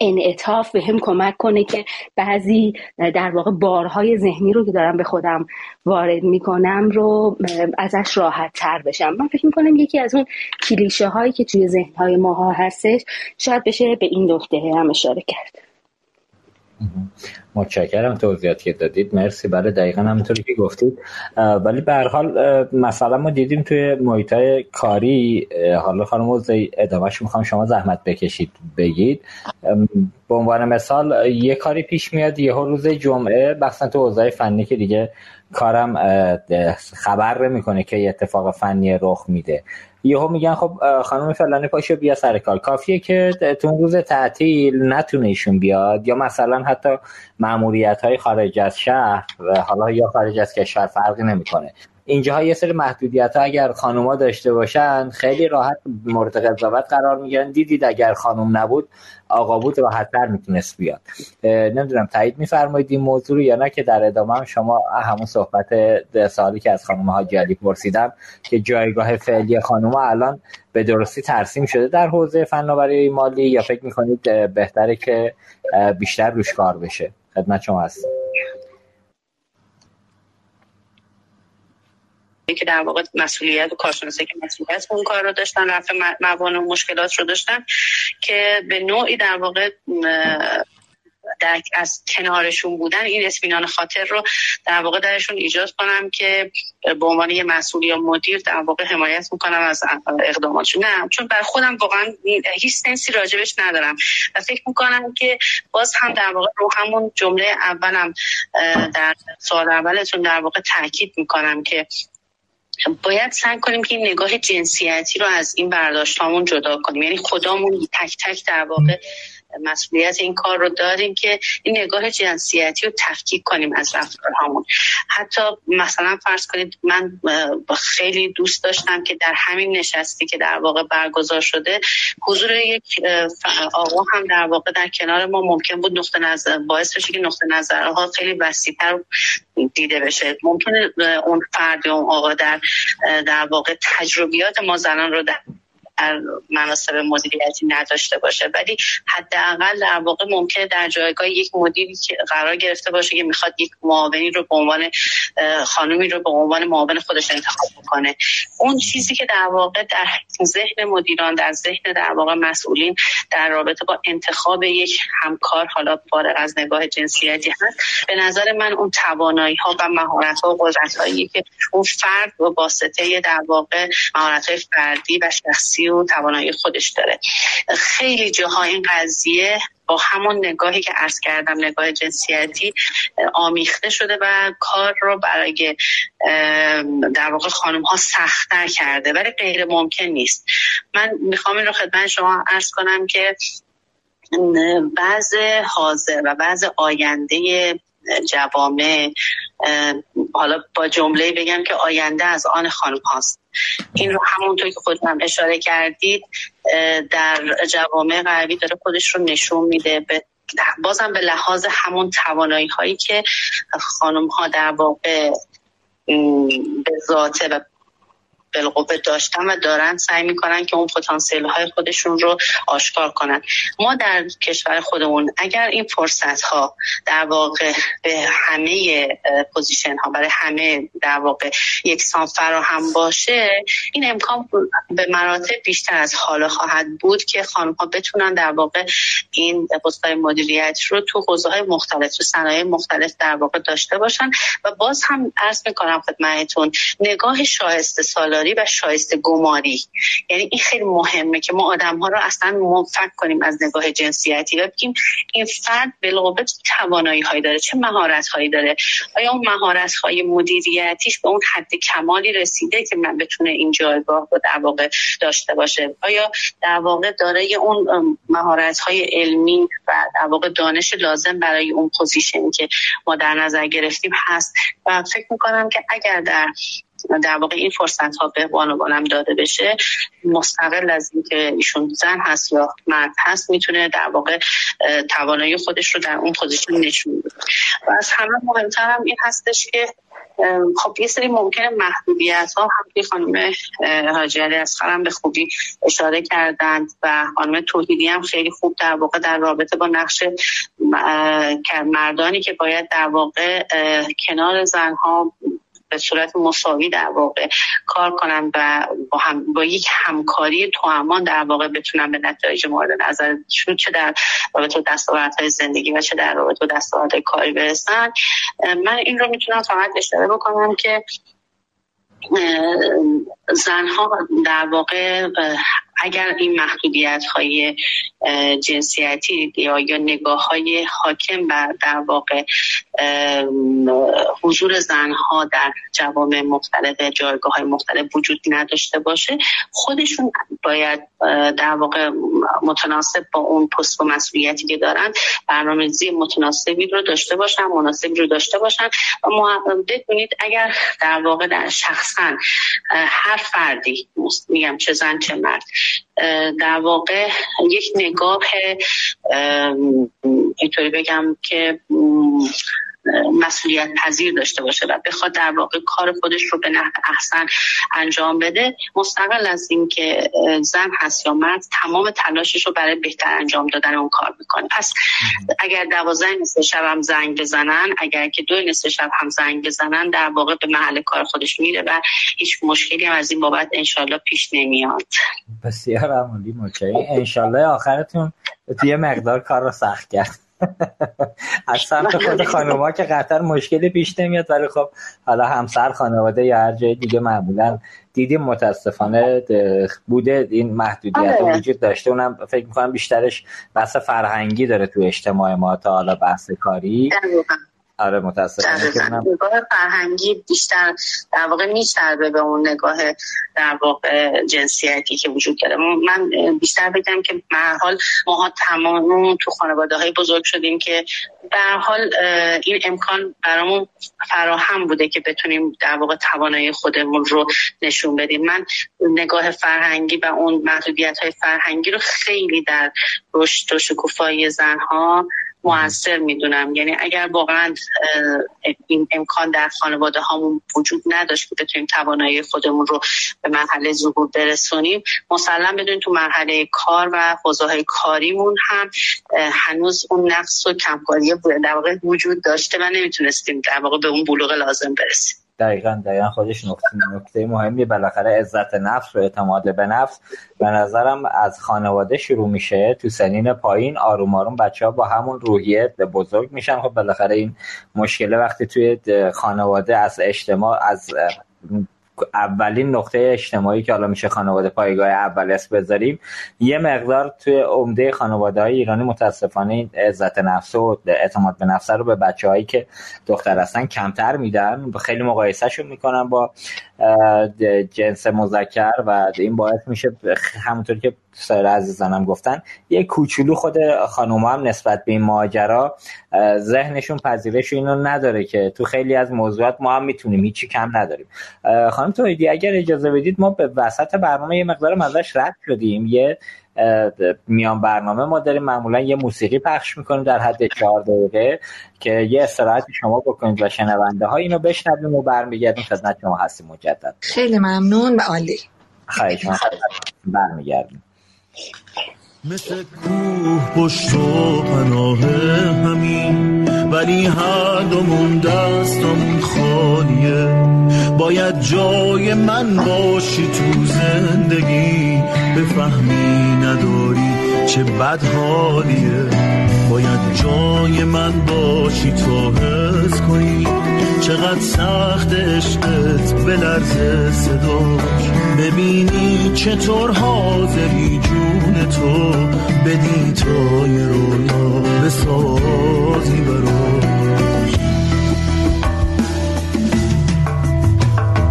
انعطاف به هم کمک کنه که بعضی در واقع بارهای ذهنی رو که دارم به خودم وارد می‌کنم رو ازش راحت تر بشم. من فکر می‌کنم یکی از اون کلیشه هایی که توی ذهن های ماها هستش شاید بشه به این نکته هم اشاره کرد. متشکرم توضیحاتی که دادید. مرسی. برای دقیقا همونطوری که گفتید. ولی به حال مثلا ما دیدیم توی محیط کاری حالا خانم ادامهش می‌خوام شما زحمت بکشید بگید. به عنوان مثال یه کاری پیش میاد یه روز جمعه مثلا تو اوضاع فنی که دیگه کارم خبر می‌کنه که یه اتفاق فنی رخ میده. یهو میگن خب خانم فلانی پاشو بیا سر کار. کافیه که تو روز تعطیل نتونه ایشون بیاد؟ یا مثلا حتی معمولیت های خارج از شهر و حالا یا خارج از کشور فرقی نمی‌کنه. اینجاها یه سری محدودیت ها اگر خانوما داشته باشن خیلی راحت مورد قضاوت قرار می‌گیرن. دیدید اگر خانم نبود آقا بود راحتتر می‌تونست بیاد. نمی‌دونم تایید میفرمایید این موضوع رو یا نه که در ادامه هم شما همون صحبت سالی که از خانم حاجی علی پرسیدم که جایگاه فعلی خانم الان به درستی ترسیم شده در حوزه فناوری مالی یا فکر می‌کنید بهتره که بیشتر روش کار بشه؟ خدمت شما هستم. که در واقع مسئولیت و کارشناسی که مسئولیت اون کار رو داشتن رفع موانع و مشکلات رو داشتن که به نوعی در واقع در از کنارشون بودن. این اسمینان خاطر رو در واقع درشون ایجاد کنم که به عنوان یه مسئول یا مدیر در واقع حمایت می‌کنم از اقداماتشون. نه چون بر خودم واقعا هیچ سنسی راجبش ندارم و فکر می‌کنم که باز هم در واقع رو همون جمله اولم در سوال اولتون در واقع تاکید می‌کنم که باید سعی کنیم که این نگاه جنسیتی رو از این برداشت هامون جدا کنیم. یعنی خدامون تک تک در واقع مسئولیت این کار رو داریم که این نگاه جنسیتی رو تفکیک کنیم از رفتارهامون. حتی مثلا فرض کنید من خیلی دوست داشتم که در همین نشستی که در واقع برگزار شده حضور یک آقا هم در واقع در کنار ما ممکن بود نقطه نظر باعث بشه که نقطه نظرها خیلی وسیعتر دیده بشه. ممکنه اون فرد اون آقا در در واقع تجربیات ما زنان رو در مناسب مدیریتی نداشته باشه. ولی حداقل در واقع ممکنه در جایگاه یک مدیری که قرار گرفته باشه که می‌خواد یک معاونی رو به عنوان خانومی رو به عنوان معاون خودش انتخاب کنه اون چیزی که در واقع در ذهن مدیران در ذهن در واقع مسئولین در رابطه با انتخاب یک همکار حالا فارغ از نگاه جنسیتی هست به نظر من اون توانایی ها و مهارت ها و قدرت هایی که اون فرد با واسطه در واقع مهارت های فردی و شخصی و توانایی خودش داره. خیلی جاها این قضیه با همون نگاهی که عرض کردم نگاه جنسیتی آمیخته شده و کار رو برای در واقع خانم ها سختتر کرده ولی غیر ممکن نیست. من می‌خوام این رو خدمت شما عرض کنم که بعض حاضر و بعض آینده جوامع حالا با جمله بگم که آینده از آن خانم هاست. این رو همونطور که خودم اشاره کردید در جوامع غربی داره خودش رو نشون میده. به بازم به لحاظ همون توانایی هایی که خانم ها در واقع به ذاته و بالقوه داشتن و دارن سعی می‌کنن که اون پتانسیل های خودشون رو آشکار کنن. ما در کشور خودمون اگر این فرصت ها در واقع به همه position ها برای همه در واقع یکسان فراهم باشه این امکان به مراتب بیشتر از حالا خواهد بود که خانم ها بتونن در واقع این پستهای مدیریت رو تو حوزه های مختلف تو صنایع مختلف در واقع داشته باشن. و باز هم عرض می‌کنم خدمتتون نگاه شایسته سالاری و شایسته گماری. یعنی این خیلی مهمه که ما آدم ها رو اصلا منفک کنیم از نگاه جنسیتی و بگیم این فرد بالقوه توانایی هایی داره چه مهارت هایی داره. آیا اون مهارت های مدیریتیش به اون حد کمالی رسیده که من بتونه این جایگاه رو در واقع داشته باشه؟ آیا در واقع داره اون مهارت های علمی و در واقع دانش لازم برای اون پوزیشنی که ما در نظر گرفتیم هست؟ و فکر می‌کنم که اگر در در واقع این فرصت ها به بانوانم داده بشه مستقل از اینکه ایشون زن هست یا مرد هست می‌تونه در واقع توانایی خودش رو در اون پوزیشن نشون بده. و از همه مهمتر این هستش که خب یه سری ممکنه محدودیت ها هم خانم حاجی علی خرم به خوبی اشاره کردند و خانم توحیدی هم خیلی خوب در واقع در رابطه با نقش مردانی که باید در واقع کنار زنها به صورت مساوی در واقع کار کنن و با, هم با یک همکاری توامان در واقع بتونن به نتایج مورد نظرشون چه در رابطه دستاوردهای زندگی و چه در رابطه دستاوردهای کاری برسن. من این رو می‌تونم فقط اشاره بکنم که زنها در واقع اگر این محدودیت های جنسیتی یا یا نگاه های حاکم بر در واقع حضور زنها در جوامع مختلف جایگاه های مختلف وجود نداشته باشه خودشون باید در واقع متناسب با اون پست و مسئولیتی که دارن برنامه‌ریزی متناسبی رو داشته باشن مناسبی رو داشته باشن. و بدونید اگر در واقع در شخصا هر فردی میگم چه زن چه مرد در واقع یک نگاه اینطوری بگم که مسئولیت پذیر داشته باشه و بخواد در واقع کار خودش رو به نحو احسن انجام بده مستقل از اینکه زن هست یا مرد تمام تلاشش رو برای بهتر انجام دادن اون کار می‌کنه. پس اگر دوازده نصف شب هم زنگ بزنن اگر که دو نصف شب هم زنگ بزنن در واقع به محل کار خودش میره و هیچ مشکلی هم از این بابت انشالله پیش نمیاد. بسیار عمالی مچایی انشالله آخرتون توی مقدار کار رو سخت کرد. از سمت خود خانوما که قطر مشکلی پیش نمیاد ولی خب حالا همسر خانواده یا هر جای دیگه معمولا دیدیم متاسفانه بوده این محدودیت آره. وجود داشته. اونم فکر می‌کنم بیشترش بحث فرهنگی داره تو اجتماع ما تا حالا بحث کاری. آره متاسفانه نگاه فرهنگی بیشتر در واقع میچربه به اون نگاه در واقع جنسیتی که وجود داره. من بیشتر بگم که به حال ما تمام تو خانواده های بزرگ شدیم که به حال این امکان برامون فراهم بوده که بتونیم در واقع توانایی خودمون رو نشون بدیم. من نگاه فرهنگی و اون محدودیت های فرهنگی رو خیلی در رشد و شکوفایی زنها موثر می‌دونم. یعنی اگر واقعا این امکان در خانواده هامون وجود نداشت که بتونیم توانایی خودمون رو به مرحله ظهور برسونیم مسلم بدونیم تو مرحله کار و حوزه های کاریمون هم هنوز اون نقص و کمکاری در واقع وجود داشته و نمی‌تونستیم در واقع به اون بلوغ لازم برسیم. دقیقا دقیقا خودش نکته مهمی بالاخره عزت نفس و اعتماد به نفس. به نظرم از خانواده شروع میشه تو سنین پایین آروم آروم بچه ها با همون روحیه به بزرگ میشن. خب بالاخره این مشکله وقتی توی خانواده از اجتماع از اولین نقطه اجتماعی که حالا میشه خانواده پایگاه اول اس بذاریم یه مقدار توی عمده خانواده های ایرانی متاسفانه این عزت نفس و اعتماد به نفس رو به بچه هایی که دختر هستن کمتر میدن. خیلی مقایسهشون می‌کنن با جنس مذکر و این باعث میشه همونطور که سایر عزیزانم گفتن یه کوچولو خود خانوم هم نسبت به این ماجرا ذهنشون پذیرش اینو نداره که تو خیلی از موضوعات ما هم می‌تونیم هیچی کم نداریم. خانم تویدی اگر اجازه بدید ما به وسط برنامه یه مقدار مزش رد شدیم. یه میان برنامه ما داریم معمولا یه موسیقی پخش می‌کنیم در حد چهار دقیقه که یه استراحت شما بکنید و شنونده ها اینو بشنویم و برمیگردیم خدمت شما هستیم. مجدد. خیلی ممنون و عالی. خیلی برمیگردیم. مثل کوه پشت و پناه همین. ولی هر دومون دستمون خالیه. باید جای من باشی تو زندگی. بفهمی نداری چه بد حالیه. باید جای من باشی تو حس کنی. چقدر سخت عشقت بلرزه صداش. ببینی چطور حاضری جون تو بدی تای رویا بسازی براش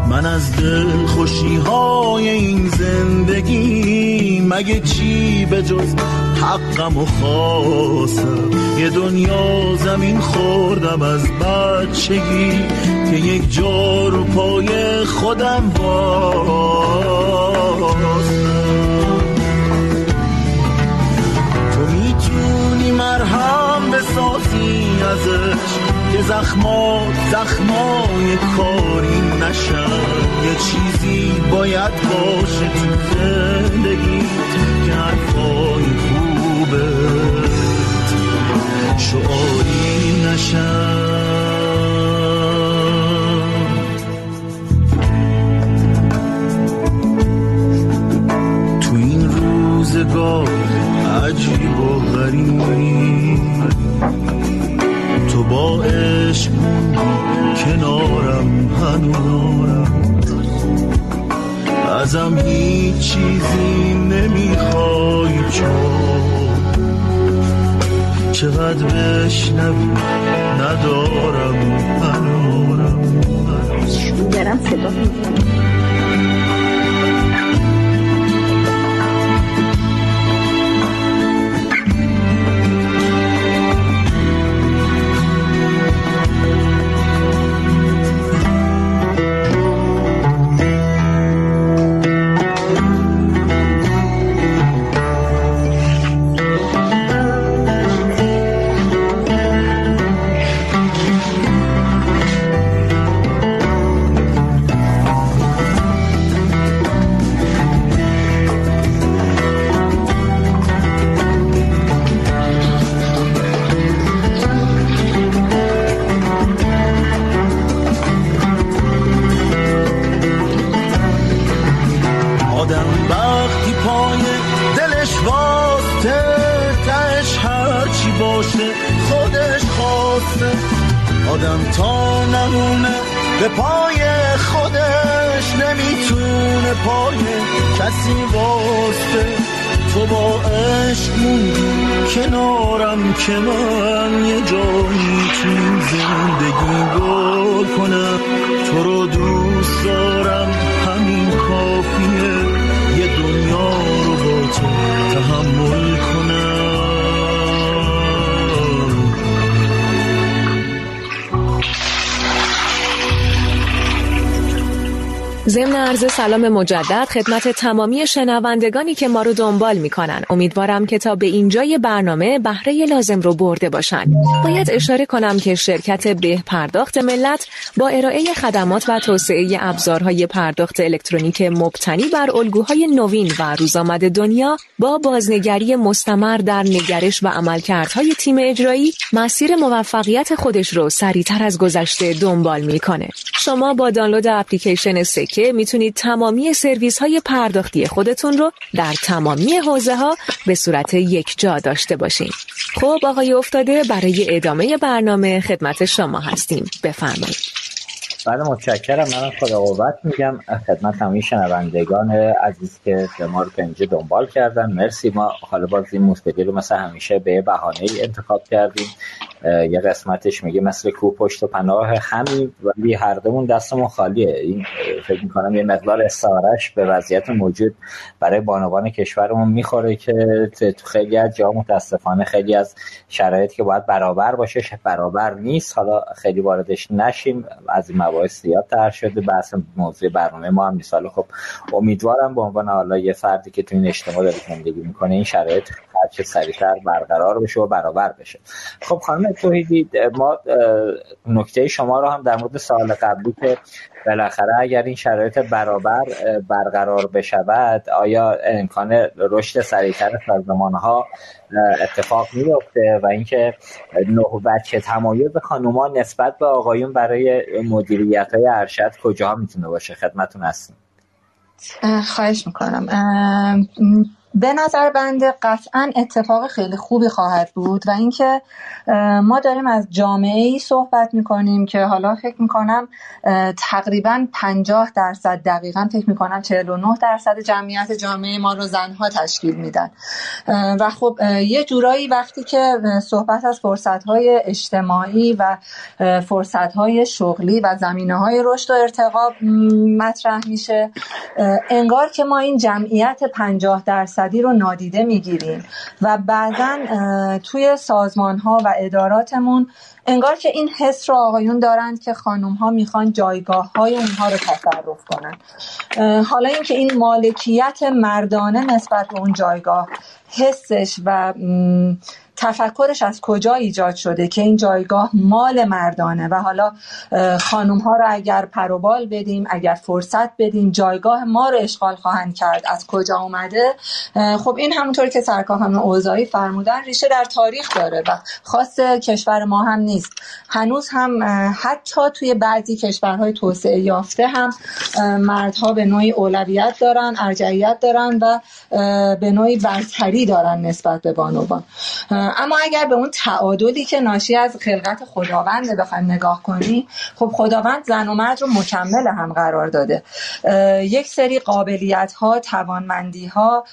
من از دل خوشی های این زندگی مگه چی به جز حقم و خواستم یه دنیا زمین خوردم از بچگی که یک جا رو پای خودم باستم تو می‌تونی مرهم بسازی ازش. که زخمات زخمای کاری نشن یه چیزی باید باشه تو زندگی که حرفای خوبه. شعاری این روزگار عجیب و غریب. تو با عشق کنارم هنوز ازم هیچ چیزی نمی‌خوای چون چقدر بشنوی ندارم هنورم دارم صدا عشق موندی. کنارم که من یه جایی تو زندگی گل کنم. تو رو دوست دارم همین کافیه. یه دنیا رو با تو تحمل ضمن عرض سلام مجدد خدمت تمامی شنوندگانی که ما رو دنبال می‌کنن. امیدوارم که تا به اینجای برنامه بهره لازم رو برده باشن. باید اشاره کنم که شرکت به پرداخت ملت با ارائه خدمات و توسعه ابزارهای پرداخت الکترونیک مبتنی بر الگوهای نوین و روزآمد دنیا با بازنگری مستمر در نگرش و عملکردهای تیم اجرایی مسیر موفقیت خودش رو سریعتر از گذشته دنبال می‌کنه. شما با دانلود اپلیکیشن سکه می‌تونید تمامی سرویس های پرداختی خودتون رو در تمامی حوزه ها به صورت یک جا داشته باشین. خب آقای افتاده برای ادامه برنامه خدمت شما هستیم. بفرمایید. بعد متشکرم. من خدا قوت میگم. خدمت همین شنوندگان عزیز که ما رو اینجا دنبال کردن. مرسی. ما حالا باز این موسیقی رو مثل همیشه به بهانه ای انتخاب کردیم. یه قسمتش میگه مثل کو پشت و پناه همین ولی هر دومون دستمون خالیه. این فکر می‌کنم یه مقدار استعارش به وضعیت موجود برای بانوان کشورمون می‌خوره که تو خیلی از جا متاسفانه خیلی از شرایط که باید برابر باشه برابر نیست. حالا خیلی واردش نشیم. از این مباحث زیاد تر شده. بحث موضوع برنامه ما هم نیست. خب امیدوارم به عنوان حالا یه فردی که تو این اجتماع داره زندگی می‌کنه این شرایط هرچه سریعتر برقرار بشه و برابر بشه. خب خانم توحیدی ما نکته شما رو هم در مورد سال قبلی که بالاخره اگر این شرایط برابر برقرار بشود آیا امکان رشد سریعتر سازمان ها اتفاق میفته و اینکه نه بچه تمایز خانوما نسبت به آقایون برای مدیریت های ارشد کجا می‌تونه باشه؟ خدمتون هستیم خواهش می‌کنم. به نظر بنده قطعا اتفاق خیلی خوبی خواهد بود و اینکه ما داریم از جامعه ای صحبت می‌کنیم که حالا فکر می‌کنم تقریبا 50 درصد دقیقا فکر می‌کنم 49 درصد جمعیت جامعه ما رو زنها تشکیل میدن. و خب یه جورایی وقتی که صحبت از فرصت های اجتماعی و فرصت های شغلی و زمینه های رشد و ارتقا مطرح میشه انگار که ما این جمعیت 50 درصد درصدی رو نادیده می‌گیریم. و بعدا توی سازمان ها و اداراتمون انگار که این حس رو آقایون دارند که خانم ها می‌خوان جایگاه های اونها رو تصرف کنن. حالا اینکه این مالکیت مردانه نسبت به اون جایگاه حسش و تفکرش از کجا ایجاد شده که این جایگاه مال مردانه؟ و حالا خانوم ها رو اگر پروبال بدیم اگر فرصت بدیم جایگاه ما رو اشغال خواهند کرد از کجا اومده؟ خب این همونطور که سرکار خانم اوزایی فرمودن ریشه در تاریخ داره و خاص کشور ما هم نیست. هنوز هم حتی توی بعضی کشورهای توسعه یافته هم مردها به نوعی اولویت دارن ارجعیت دارن و به نوعی برتری دارن نسبت به بانوان. اما اگر به اون تعادلی که ناشی از خلقت خداوند بخوایم نگاه کنیم خب خداوند زن و مرد رو مکمل هم قرار داده. یک سری قابلیت ها توانمندی ها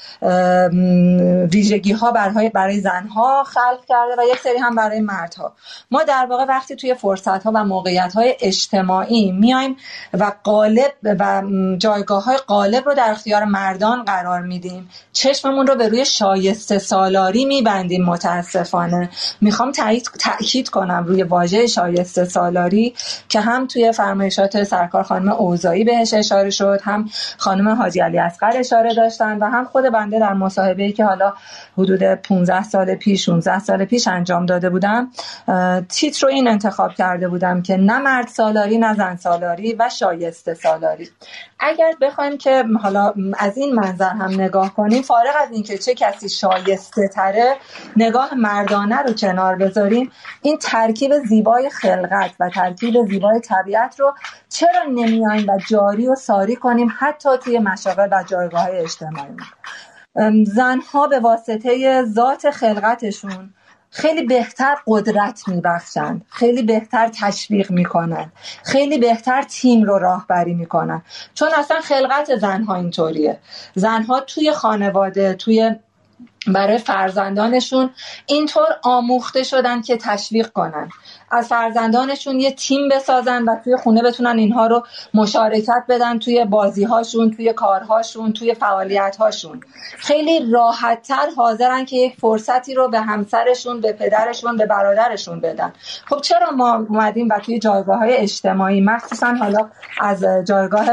ویژگی ها برای برای زن ها خلق کرده و یک سری هم برای مردها. ما در واقع وقتی توی فرصت ها و موقعیت های اجتماعی میایم و قالب و جایگاه های قالب رو در اختیار مردان قرار میدیم چشممون رو به روی شایسته سالاری میبندیم می‌خوام تاکید کنم روی واژه شایسته سالاری که هم توی فرمایشات سرکار خانم اوزایی بهش اشاره شد هم خانم حاجی علی اصغر اشاره داشتن و هم خود بنده در مصاحبه که حالا حدود 15 سال پیش 16 سال پیش انجام داده بودم تیتر رو این انتخاب کرده بودم که نه مرد سالاری نه زن سالاری و شایسته سالاری. اگر بخوایم که حالا از این منظر هم نگاه کنیم فارغ از اینکه چه کسی شایسته تره نگاه مردانه رو کنار بذاریم این ترکیب زیبای خلقت و ترکیب زیبای طبیعت رو چرا نمیایم و جاری و ساری کنیم حتی توی مشاغل و جایگاه اجتماعی زنها به واسطه ذات خلقتشون خیلی بهتر قدرت میبخشند خیلی بهتر تشویق می‌کنن خیلی بهتر تیم رو راهبری می‌کنن چون اصلا خلقت زنها اینطوریه. زنها توی خانواده توی برای فرزندانشون اینطور آموخته شدن که تشویق کنن. از فرزندانشون یه تیم بسازن و توی خونه بتونن اینها رو مشارکت بدن توی بازیهاشون توی کارهاشون توی فعالیتهاشون. خیلی راحتتر حاضرن که یک فرصتی رو به همسرشون به پدرشون به برادرشون بدن. خب چرا ما اومدیم و توی جایگاه های اجتماعی؟ مخصوصا حالا از جایگاه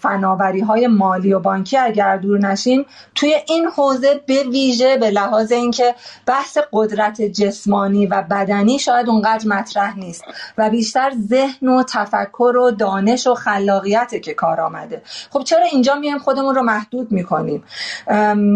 فناوری های مالی و بانکی اگر دور نشیم توی این حوزه به ویژه به لحاظ اینکه بحث قدرت جسمانی و بدنی شاید اونقدر مطرح نیست و بیشتر ذهن و تفکر و دانش و خلاقیت که کار آمده. خب چرا اینجا میایم خودمون رو محدود می‌کنیم؟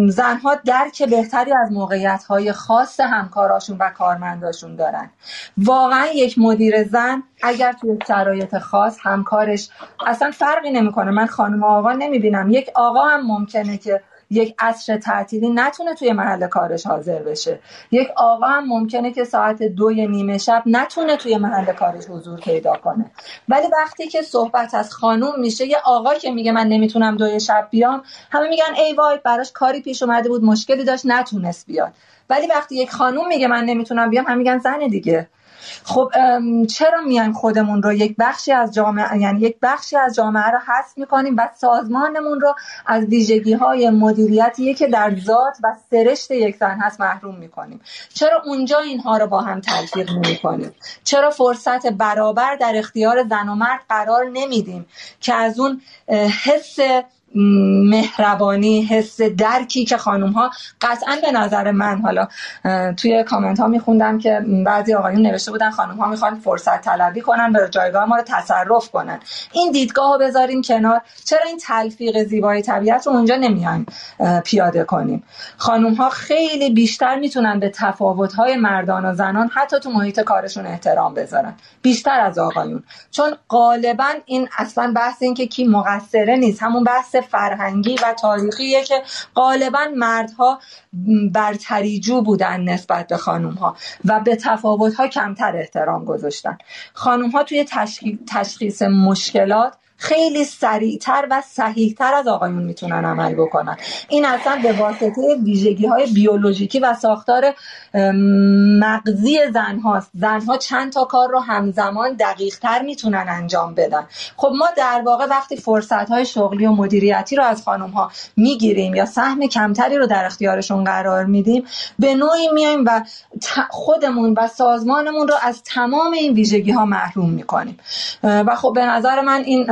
زنها درک بهتری از موقعیت های خاص همکاراشون و کارمنداشون دارن. واقعا یک مدیر زن اگر توی شرایط خاص همکارش اصلا فرقی نمی‌کنه من خانم آقا نمی‌بینم. یک آقا هم ممکنه که یک عصر تعطیلی نتونه توی محل کارش حاضر بشه. یک آقا هم ممکنه که ساعت دوی نیمه شب نتونه توی محل کارش حضور پیدا کنه. ولی وقتی که صحبت از خانوم میشه یه آقا که میگه من نمی‌تونم دوی شب بیام همه میگن ای وای براش کاری پیش اومده بود مشکلی داشت نتونست بیاد. ولی وقتی یک خانوم میگه من نمی‌تونم بیام هم میگن زن دیگه. خب چرا میایم خودمون رو یک بخشی از جامعه یعنی یک بخشی از جامعه رو حذف می‌کنیم و سازمانمون رو از ویژگی های مدیریتی که در ذات و سرشت یک زن هست محروم می‌کنیم؟ چرا اونجا اینها رو با هم تلفیق نمی‌کنیم؟ چرا فرصت برابر در اختیار زن و مرد قرار نمیدیم که از اون حس مهربانی حس درکی که خانوم ها قطعا به نظر من حالا توی کامنت ها میخوندم که بعضی آقایون نوشته بودن خانوم ها می‌خوان فرصت طلبی کنن به جایگاه ما رو تصرف کنن. این دیدگاه رو بذاریم کنار. چرا این تلفیق زیبای طبیعت رو اونجا نمیایم پیاده کنیم؟ خانوم ها خیلی بیشتر می‌تونن به تفاوت های مردان و زنان حتی تو محیط کارشون احترام بذارن. بیشتر از آقایون. چون غالبا این اصلا بحث این که کی مقصره نیست. همون بحث فرهنگی و تاریخیه که غالبا مردها برتریجو بودن نسبت به خانوم ها و به تفاوت ها کمتر احترام گذاشتن. خانوم ها توی تشخیص مشکلات خیلی سریعتر و صحیحتر از آقایون می‌تونن عمل بکنن. این اصلا به واسطه ویژگی های بیولوژیکی و ساختار مغزی زن هاست. زن ها چند تا کار رو همزمان دقیق تر می‌تونن انجام بدن. خب ما در واقع وقتی فرصت های شغلی و مدیریتی رو از خانم ها می‌گیریم یا سهم کمتری رو در اختیارشون قرار میدیم به نوعی میایم و خودمون و سازمانمون رو از تمام این ویژگی ها محروم می‌کنیم. و خب به نظر من این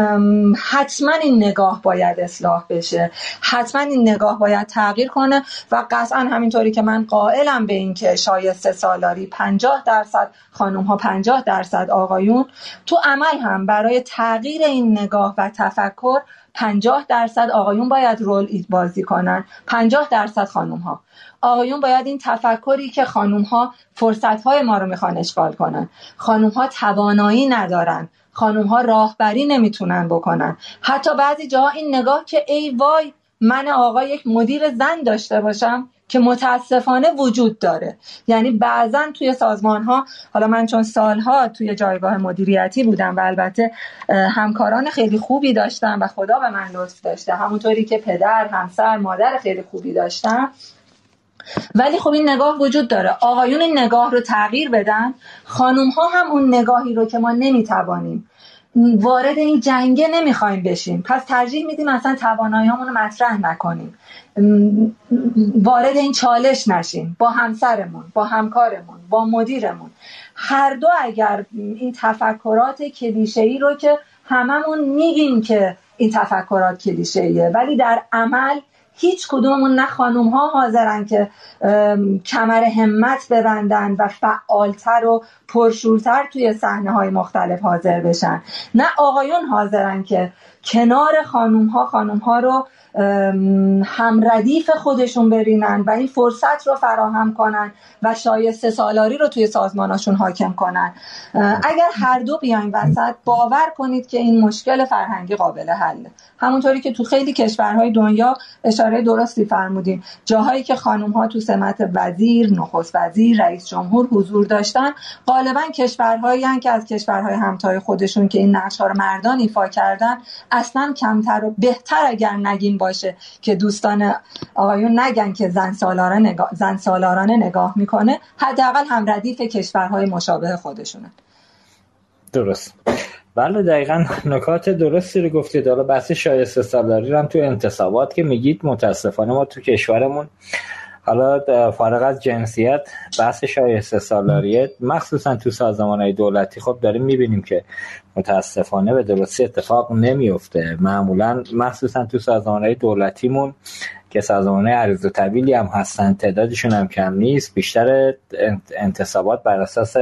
حتما این نگاه باید اصلاح بشه. حتما این نگاه باید تغییر کنه و قطعا همینطوری که من قائلم به این که شایسته سالاری 50 درصد خانم ها 50 درصد آقایون. تو عمل هم برای تغییر این نگاه و تفکر 50 درصد آقایون باید رول بازی کنن. 50 درصد خانم ها آقایون باید این تفکری که خانم ها فرصت های ما رو می‌خوان اشغال کنن. خانم ها توانایی ندارن. خانوم ها راهبری نمی‌تونن بکنن. حتی بعضی جاها این نگاه که ای وای من آقا یک مدیر زن داشته باشم که متاسفانه وجود داره. یعنی بعضا توی سازمان ها حالا من چون سالها توی جایگاه مدیریتی بودم و البته همکاران خیلی خوبی داشتم و خدا به من لطف داشته. همونطوری که پدر همسر مادر خیلی خوبی داشتم ولی خب این نگاه وجود داره. آقایون نگاه رو تغییر بدن. خانوم ها هم اون نگاهی رو که ما نمی‌توانیم. وارد این جنگه نمی‌خوایم بشیم. پس ترجیح میدیم اصلا توانایی رو مطرح نکنیم. وارد این چالش نشیم. با همسرمون با همکارمون با مدیرمون. هر دو اگر این تفکرات کلیشه ای رو که هممون میگیم که این تفکرات کلیشه ولی در عمل هیچ کدوممون نه خانوم ها حاضرن که کمر همت ببندن و فعالتر و پرشورتر توی صحنه های مختلف حاضر بشن. نه آقایون حاضرن که کنار خانوم ها خانوم ها رو همردیف خودشون برینن و این فرصت رو فراهم کنن و شایسته سالاری رو توی سازماناشون حاکم کنن. اگر هر دو بیاین وسط باور کنید که این مشکل فرهنگی قابل حله. همونطوری که تو خیلی کشورهای دنیا اشاره درستی فرمودیم جاهایی که خانم ها تو سمت وزیر نخست وزیر رئیس جمهور حضور داشتن غالبا کشورهایی که از کشورهای همتای خودشون که این نقش رو مردان ایفا کردن اصلا کمتر و بهتر اگر نگین باشه که دوستان آقایون نگن که زن سالارانه نگاه, زن سالارانه نگاه می‌کنه حداقل هم ردیف کشورهای مشابه خودشونن درست. بله دقیقا نکات درستی رو گفتید. حالا بحث شایسته سالاری هم تو انتصابات که میگید متاسفانه ما تو کشورمون حالا فارغ از جنسیت بحث شایسته سالاریه مخصوصا تو سازمان های دولتی خب داریم می‌بینیم که متاسفانه به درستی اتفاق نمیفته معمولا مخصوصا تو سازمان های دولتیمون که سازمان عریض و طویلی هم هستن تعدادشون هم کم نیست. بیشتر انتصابات بر اساس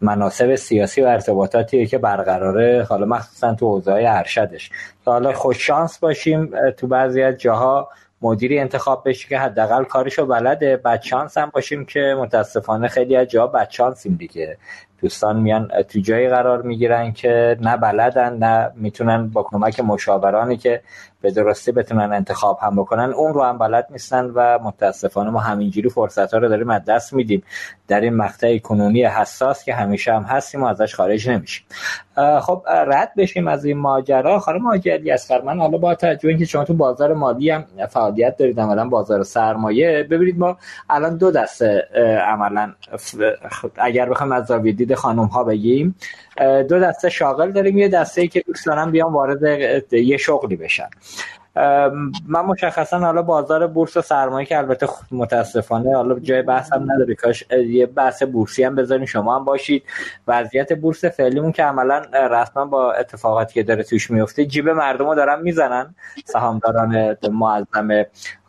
مناسب سیاسی و ارتباطاتی که برقراره حالا مخصوصا تو حوزه ارشدش. حالا خوش شانس باشیم تو بعضی از جاها مدیری انتخاب بشه که حداقل کارشو بلده. بعد شانس هم باشیم که متاسفانه خیلی از جاها بعد شانسیم دیگه. دوستان میان تو جایی قرار می‌گیرن که نه بلدن نه می‌تونن با کمک مشاورانی که به درستی بتونن انتخاب هم بکنن. اون رو هم بلد نیستن و متاسفانه ما همینجوری فرصت ها رو داریم از دست میدیم. در این مقطع کنونی حساس که همیشه هم هستیم و ازش خارج نمیشیم. خب رد بشیم از این ماجرا. خانم ماجری از من حالا با توجه اینکه شما تو بازار مالی هم فعالیت دارید عملا بازار سرمایه. ببینید ما الان دو دسته عملا اگر بخوایم از زاویه دید خانم ها بگیم دو دسته شاغل داریم. یه دسته ای که دوست دارم بیان وارد یه شغلی بشن. من مشخصا حالا بازار بورس و سرمایه که البته متاسفانه حالا جای بحث هم نداره. کاش یه بحث بورسی هم بذارین شما هم باشید. وضعیت بورس فعلیمون که عملا رسما با اتفاقاتی که داره توش میفته جیب مردم رو دارن می‌زنن. سهامداران معظم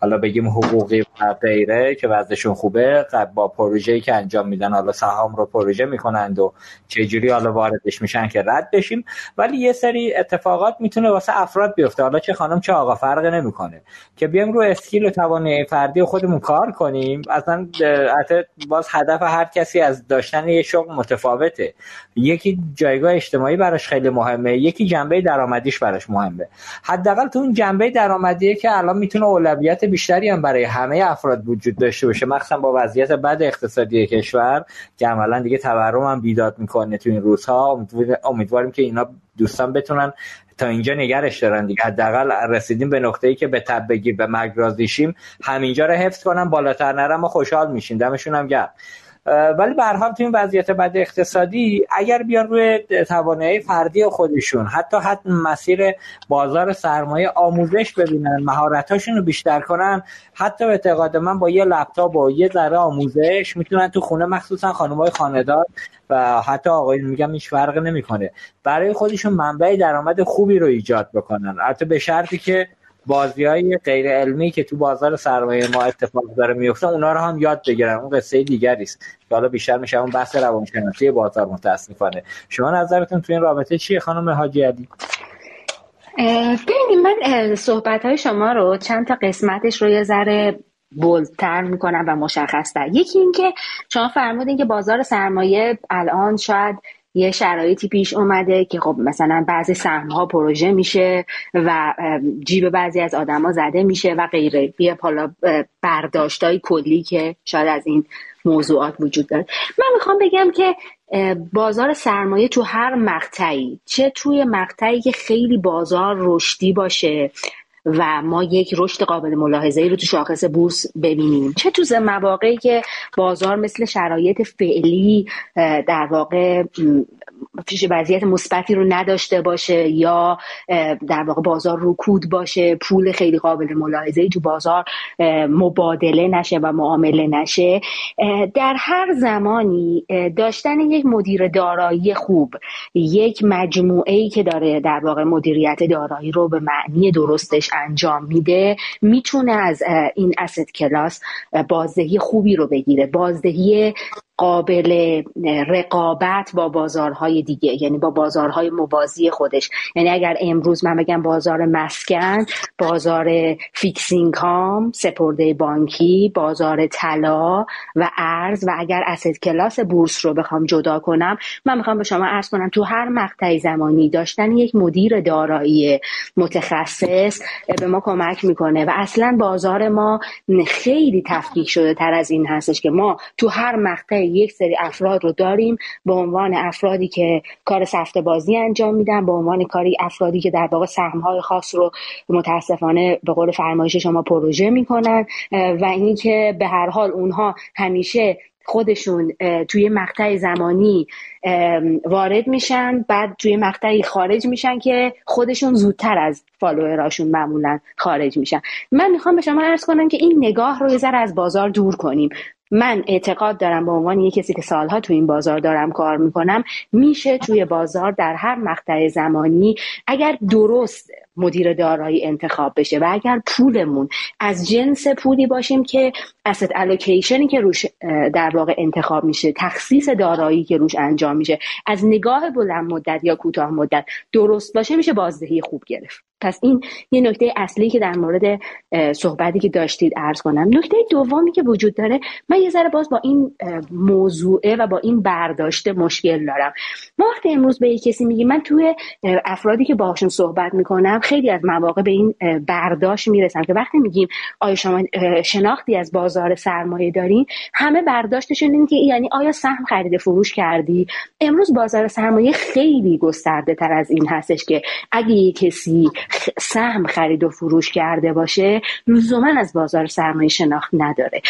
حالا بگیم حقوقی و غیره که وضعشون خوبه با پروژه‌ای که انجام میدن حالا سهام رو پروژه می‌کنند و چجوری حالا واردش میشن که رد بشیم. ولی یه سری اتفاقات می‌تونه واسه افراد بیفته. حالا چه خانم چه آقا فرق نمی‌کنه. که بیایم رو اسکیل و توانایی فردی خودمون کار کنیم اصلا باز هدف هر کسی از داشتن یه شغل متفاوته. یکی جایگاه اجتماعی براش خیلی مهمه یکی جنبه درآمدیش براش مهمه. حداقل تو اون جنبه درآمدیه که الان می‌تونه اولویت بیشتری هم برای همه افراد وجود داشته باشه. مخصوصا با وضعیت بد اقتصادی کشور که عملا دیگه تورم هم بیداد می‌کنه تو این روزها. امیدواریم که اینا دوستان بتونن تا اینجا نگرش دارن دیگه. حداقل رسیدیم به نقطه ای که به تب بگیر به مرگ رازیشیم همینجا رو حفظ کنن بالاتر نرم ما خوشحال میشیم. دمشون هم گرم. ولی به هر حال تو این وضعیت بد اقتصادی اگر بیان روی توانایی فردی خودشون حتی حتی مسیر بازار سرمایه آموزش ببینن مهارتاشون رو بیشتر کنن حتی به اعتقاد من با یه لپتاپ و یه ذره آموزش می‌تونن تو خونه مخصوصا خانمای خانه‌دار و حتی آقای میگم هیچ فرق نمی‌کنه. برای خودشون منبع درآمد خوبی رو ایجاد بکنن. حتی به شرطی که بازی های غیر علمی که تو بازار سرمایه ما اتفاق داره میفته اونا رو هم یاد بگیرن. اون قصه دیگری است. که حالا بیشتر میشه اون بحث روانشناسی بازار متاسفانه. شما نظرتون تو این رابطه چیه خانم حاجی علی؟ ببینید من صحبت های شما رو چند تا قسمتش رو یه ذره بلتر می‌کنم و مشخص تر یکی اینکه شما فرمودین که بازار سرمایه الان شاید یه شرایطی پیش اومده که خب مثلا بعضی سهم ها پروژه میشه و جیب بعضی از آدما زده میشه و غیره. بیا حالا برداشتای کلی که شاید از این موضوعات وجود داره. من می‌خوام بگم که بازار سرمایه تو هر مقطعی چه توی مقطعی که خیلی بازار رشدی باشه و ما یک رشد قابل ملاحظه ای رو تو شاخص بورس ببینیم. چه تو مواقعی که بازار مثل شرایط فعلی در واقع وضعیت مثبتی رو نداشته باشه یا در واقع بازار رکود باشه پول خیلی قابل ملاحظه تو بازار مبادله نشه و معامله نشه. در هر زمانی داشتن یک مدیر دارایی خوب یک مجموعه ای که داره در واقع مدیریت دارایی رو به معنی درستش انجام میده می‌تونه از این اسید کلاس بازدهی خوبی رو بگیره. بازدهی قابل رقابت با بازارهای دیگه یعنی با بازارهای موازی خودش. یعنی اگر امروز من بگم بازار مسکن بازار fixed income سپرده بانکی بازار طلا و ارز و اگر asset class بورس رو بخوام جدا کنم من می‌خوام به شما عرض کنم تو هر مقطع زمانی داشتن یک مدیر دارایی متخصص به ما کمک می‌کنه و اصلا بازار ما خیلی تفکیک شده تر از این هستش که ما تو هر مقطع یک سری افراد رو داریم به عنوان افرادی که کار سفته بازی انجام میدن به عنوان کاری افرادی که در واقع های خاص رو متاسفانه به قول فرمایش شما پروژه می‌کنن و اینکه به هر حال اونها همیشه خودشون توی مقطع زمانی وارد میشن بعد توی مقطعی خارج میشن که خودشون زودتر از فالووراشون معمولا خارج میشن. من می‌خوام به شما ارز کنم که این نگاه رو یه از بازار دور کنیم. من اعتقاد دارم به عنوان یک کسی که سالها تو این بازار دارم کار می‌کنم میشه توی بازار در هر مقطع زمانی اگر درست مدیر دارایی انتخاب بشه و اگر پولمون از جنس پولی باشیم که asset الوکیشنی که روش در واقع انتخاب میشه تخصیص دارایی که روش انجام میشه از نگاه بلند مدت یا کوتاه مدت درست باشه میشه بازدهی خوب گرفت. پس این یه نکته اصلی که در مورد صحبتی که داشتید ارز کنم. نکته دومی که وجود داره من یه ذره باز با این موضوعه و با این برداشته مشکل دارم. ما وقتی امروز به کسی میگیم من توی افرادی که باهاشون صحبت می‌کنم خیلی از مواقع به این برداشت می‌رسم که وقتی میگیم آیا شما شناختی از بازار سرمایه دارین؟ همه برداشتشون اینه که یعنی آیا سهم خرید فروش کردی؟ امروز بازار سرمایه خیلی گسترده تر از این هستش که اگه کسی سهم خرید و فروش کرده باشه لزوما از بازار سرمایه شناخت نداره.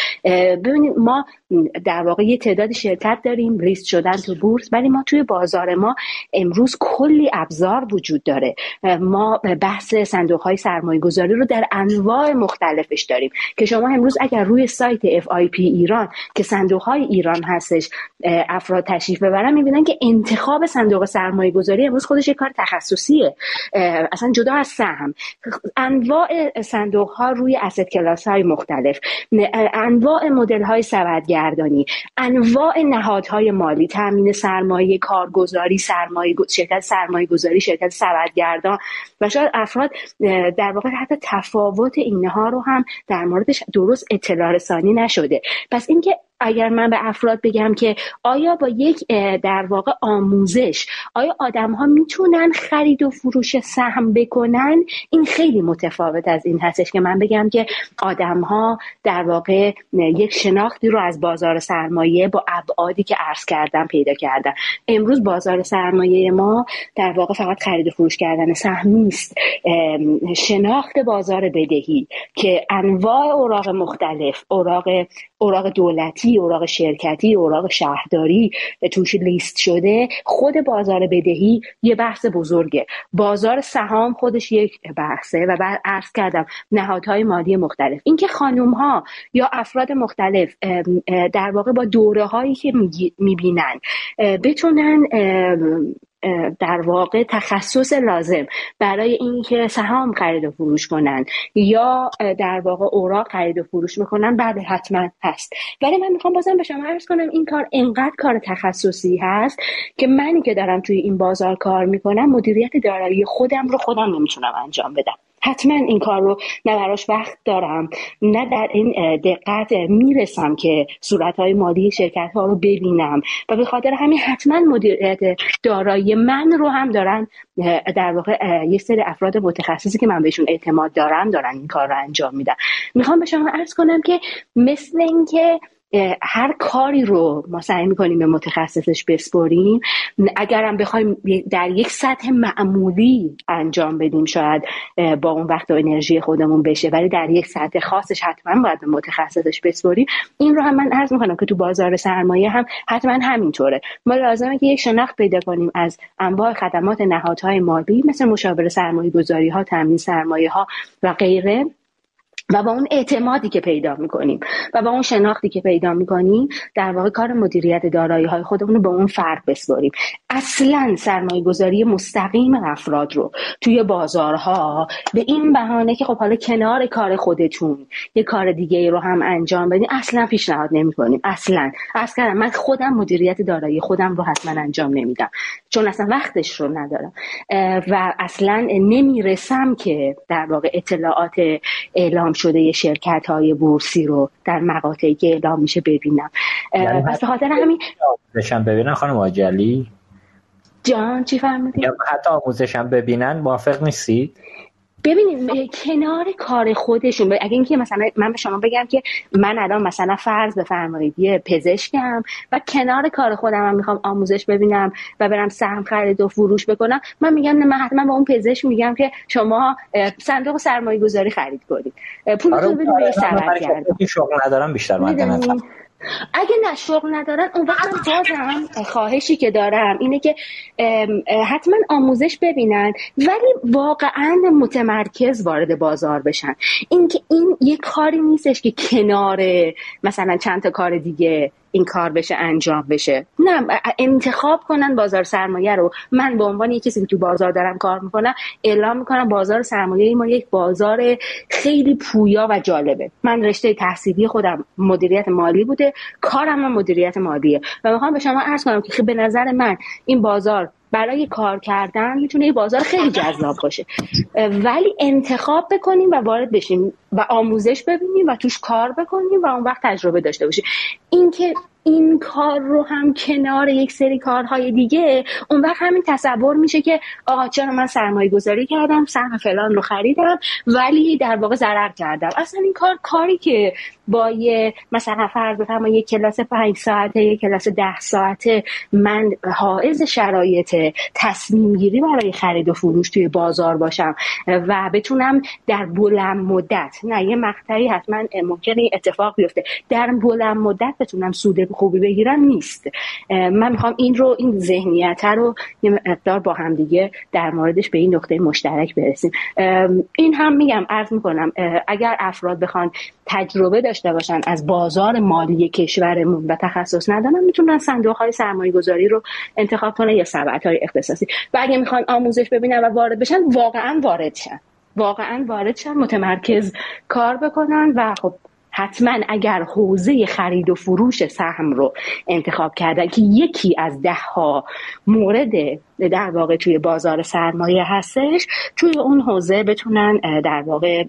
ببینید ما در واقع یه تعداد شرکت داریم ریست شدن تو بورس ولی ما توی بازار ما امروز کلی ابزار وجود داره. ما بحث صندوق های سرمایه گذاری رو در انواع مختلفش داریم که شما امروز اگر روی سایت FIP ایران که صندوق های ایران هستش افراد تشریف ببرن می‌بینن که انتخاب صندوق سرمایه گذاری امروز خودش کار تخصصیه. اصلا جدا از سهم. انواع صندوق ها روی اسید کلاس های مختلف. انواع مدل های سبدگردانی انواع نهادهای مالی تامین سرمایه کارگزاری سرمایه شرکت سرمایه گذاری شرکت سبدگردان و شاید افراد در واقع حتی تفاوت اینها رو هم در موردش درست اطلاع رسانی نشده. پس اینکه اگر من به افراد بگم که آیا با یک در واقع آموزش آیا آدم ها می‌تونن خرید و فروش سهم بکنن؟ این خیلی متفاوت از این هستش که من بگم که آدم ها در واقع یک شناختی رو از بازار سرمایه با ابعادی که عرض کردم پیدا کردن. امروز بازار سرمایه ما در واقع فقط خرید و فروش کردن سهم نیست. شناخت بازار بدهی که انواع اوراق مختلف اوراق اوراق دولتی اوراق شرکتی اوراق شهرداری توش لیست شده خود بازار بدهی یه بحث بزرگه. بازار سهام خودش یک بحثه و بعد عرض کردم نهادهای مالی مختلف. اینکه خانوم ها یا افراد مختلف در واقع با دوره هایی که می‌بینن بتونن در واقع تخصص لازم برای اینکه سهام خرید و فروش کنن یا در واقع اوراق خرید و فروش می‌کنن بعد حتما هست. ولی من می‌خوام بازم به شما عرض کنم این کار انقدر کار تخصصی هست که منی که دارم توی این بازار کار می‌کنم مدیریت دارایی خودم رو خودم نمی‌تونم انجام بدم. حتما این کار رو نه براش وقت دارم نه در این دقت می‌رسم که صورتهای مالی شرکت ها رو ببینم. و به خاطر همین حتما مدیریت دارایی من رو هم دارن در واقع یک سری افراد متخصصی که من بهشون اعتماد دارم دارن این کار رو انجام میدم می‌خوام به شما ارز کنم که مثل اینکه هر کاری رو ما سعی می‌کنیم به متخصصش بسپریم اگرم بخوایم در یک سطح معمولی انجام بدیم شاید با اون وقت و انرژی خودمون بشه ولی در یک سطح خاصش حتما باید به متخصصش بسپریم این رو هم من عرض می‌کنم که تو بازار سرمایه هم حتما همینطوره. ما لازمه که یک شناخت پیدا کنیم از انواع خدمات نهادهای مالی مثل مشاور سرمایه گذاری ها تامین سرمایه ها و غیره. و با اون اعتمادی که پیدا می‌کنیم و با اون شناختی که پیدا می‌کنیم در واقع کار مدیریت دارایی های خودمون رو به اون فرد بسپاریم. اصلا سرمایه گذاری مستقیم افراد رو توی بازارها به این بهانه که خب حالا کنار کار خودتون یه کار دیگه رو هم انجام بدین اصلا پیشنهاد نمی‌کنیم. اصلا. اصلا من خودم مدیریت دارایی خودم رو حتما انجام نمیدم. چون اصلا وقتش رو ندارم. و اصلا نمی‌رسم که در واقع اطلاعات اعلام شده شرکت های بورسی رو در مقاطعی که اعلام میشه ببینم یعنی پس به خاطر همین آموزشم ببینن خانم آجلی جان چی فرمودی؟ حتی آموزشم ببینن موافق نیستید؟ ببینید کنار کار خودشون اگه اینکه مثلا من به شما بگم که من الان مثلا فرض بفرمایید یه پزشکم و کنار کار خودم هم می‌خوام آموزش ببینم و برم سهم خرید و فروش بکنم من میگم من حتما به اون پزشک میگم که شما صندوق سرمایه گذاری خرید کنید. پولتون آره، بدید به آره، شغل ندارم بیشتر اگه نه شغل ندارن اون وقت بازم خواهشی که دارم اینه که حتما آموزش ببینن ولی واقعا متمرکز وارد بازار بشن. اینکه این یه کاری نیستش که کنار مثلا چند تا کار دیگه این کار بشه انجام بشه. نه انتخاب کنن بازار سرمایه رو. من به عنوان یک کسی که تو بازار دارم کار می‌کنم اعلام می‌کنم بازار سرمایه ما یک بازار خیلی پویا و جالبه. من رشته تحصیلی خودم مدیریت مالی بوده کارم هم مدیریت مالیه. و می‌خوام به شما عرض کنم که به نظر من این بازار برای کار کردن می‌تونه یه بازار خیلی جذاب باشه. ولی انتخاب بکنیم و وارد بشیم و آموزش ببینیم و توش کار بکنیم و اون وقت تجربه داشته باشیم. اینکه این کار رو هم کنار یک سری کارهای دیگه اون وقت همین تصور میشه که آقا چرا من سرمایه گذاری کردم سهم فلان رو خریدم ولی در واقع ضرر کردم. اصلا این کار کاری که با یه مثلا فرض بفرما یک کلاس پنج ساعته یک کلاس ده ساعته من حائز شرایط تصمیم گیری برای خرید و فروش توی بازار باشم و بتونم در بلند مدت نه یه مقطعی حتما ممکنه اتفاق بیفته در بلند مدت بتونم سود خوبی بگیرم نیست. من می‌خوام این رو این ذهنیت رو یه مقدار با هم دیگه در موردش به این نقطه مشترک برسیم. این هم میگم عرض می‌کنم اگر افراد بخوان تجربه داشته باشن از بازار مالی کشورمون و تخصص ندارن می‌تونن صندوق های سرمایه گذاری رو انتخاب کنن یا سبد های اختصاصی. و اگه می‌خوان آموزش ببینن و وارد بشن واقعا وارد شن. واقعا وارد شن متمرکز کار بکنن و خب حتما اگر حوزه خرید و فروش سهم رو انتخاب کردن که یکی از ده ها مورد در واقع توی بازار سرمایه هستش توی اون حوزه بتونن در واقع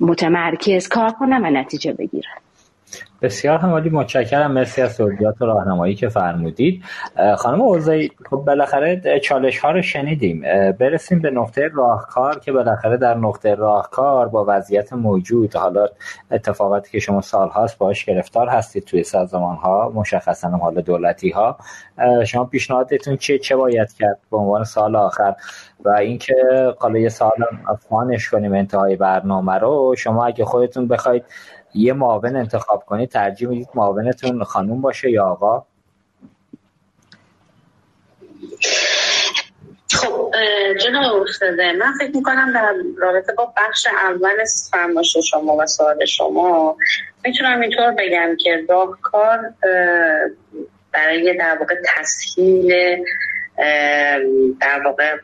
متمرکز کار کنن و نتیجه بگیرن. بسیار همالی متشکرم. مرسی از توضیحات و راهنمایی که فرمودید. خانم اوزایی خب بالاخره چالش ها رو شنیدیم. برسیم به نقطه راهکار که بالاخره در نقطه راهکار با وضعیت موجود حالا اتفاقاتی که شما سالهاست باش گرفتار هستید توی سازمان ها مشخصا حالا دولتی ها شما پیشنهادتون چه چه باید کرد به عنوان سال آخر؟ و اینکه حالا یه سال فانش کنیم انتهای برنامه رو شما اگه خودتون بخواید یه معاون انتخاب کنید ترجیح می‌دید معاونتون خانوم باشه یا آقا؟ خب جناب استاده من فکر می‌کنم در رابطه با بخش اول فرمایش شما و سوال شما می‌تونم اینطور بگم که راهکار برای در واقع تسهیل در واقع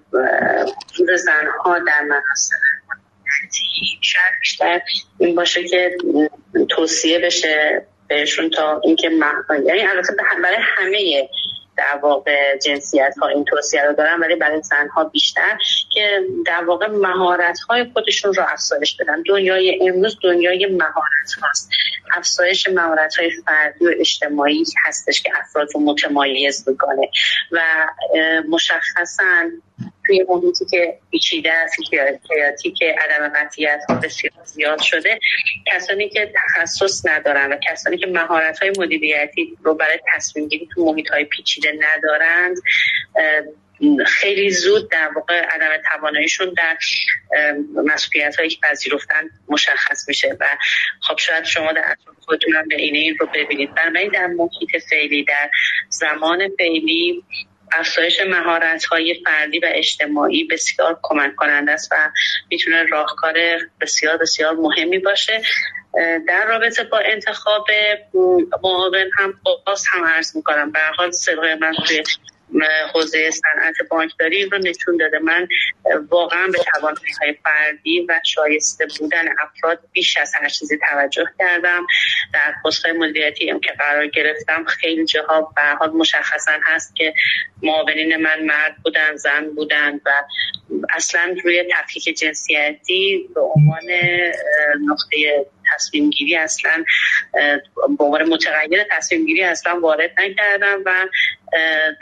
حضور زنها در مناصب شاید بیشتر این باشه که توصیه بشه بهشون تا اینکه یعنی البته برای همه در واقع جنسیت ها این توصیه رو دارن ولی برای زنها بیشتر که در واقع مهارت های خودشون رو افزایش بدن. دنیای امروز دنیای مهارت هاست افزایش مهارت های فردی و اجتماعی هستش که افراد رو متمایز می‌کنه و مشخصا توی محیطی که پیچیده است حیاتی که عدم قطعیت ها بسیار زیاد شده کسانی که تخصص ندارن و کسانی که مهارت های مدیریتی رو برای تصمیم گیری تو محیط های پیچیده ندارند خیلی زود در واقع عدم تواناییشون در مسئولیت هایی که پذیرفتن مشخص میشه و خب شاید شما در خودتون به اینه این رو ببینید. بنابراین در محیط فعلی در زمان فعلی افزایش مهارت های فردی و اجتماعی بسیار کمک کننده است و می‌تونه راهکار بسیار بسیار مهمی باشه. در رابطه با انتخاب معاون هم باز هم عرض می‌کنم. به حال صدای من حوزه صنعت بانکداری رو نشون داده. من واقعا به توانایی فردی و شایسته بودن افراد بیش از هر چیزی توجه کردم. در پست مدیریتی هم که قرار گرفتم خیلی جاها به حال مشخصا هست که معاونین من مرد بودن زن بودن و اصلا روی تفکیک جنسیتی به عنوان نقطه تصمیم گیری اصلا به عنوان متغیر تصمیم گیری اصلا وارد نکردم و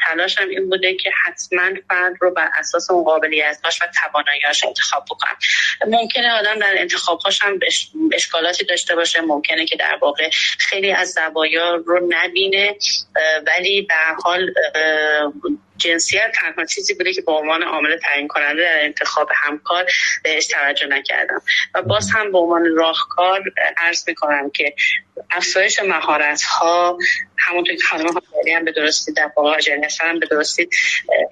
تلاشم این بوده که حتما فرد رو بر اساس اون قابلیتاش و تواناییاش انتخاب بکنم. ممکنه آدم در انتخابهاش هم اشکالاتی داشته باشه ممکنه که در واقع خیلی از زوایا رو نبینه ولی به حال جنسیت تنها چیزی بوده که به عنوان عامل تعیین کننده در انتخاب همکار بهش توجه نکردم. و باز هم به عنوان راهکار عرض می‌کنم که افزایش مهارت ها همونطور که خانم هم به درستی در هم به درستی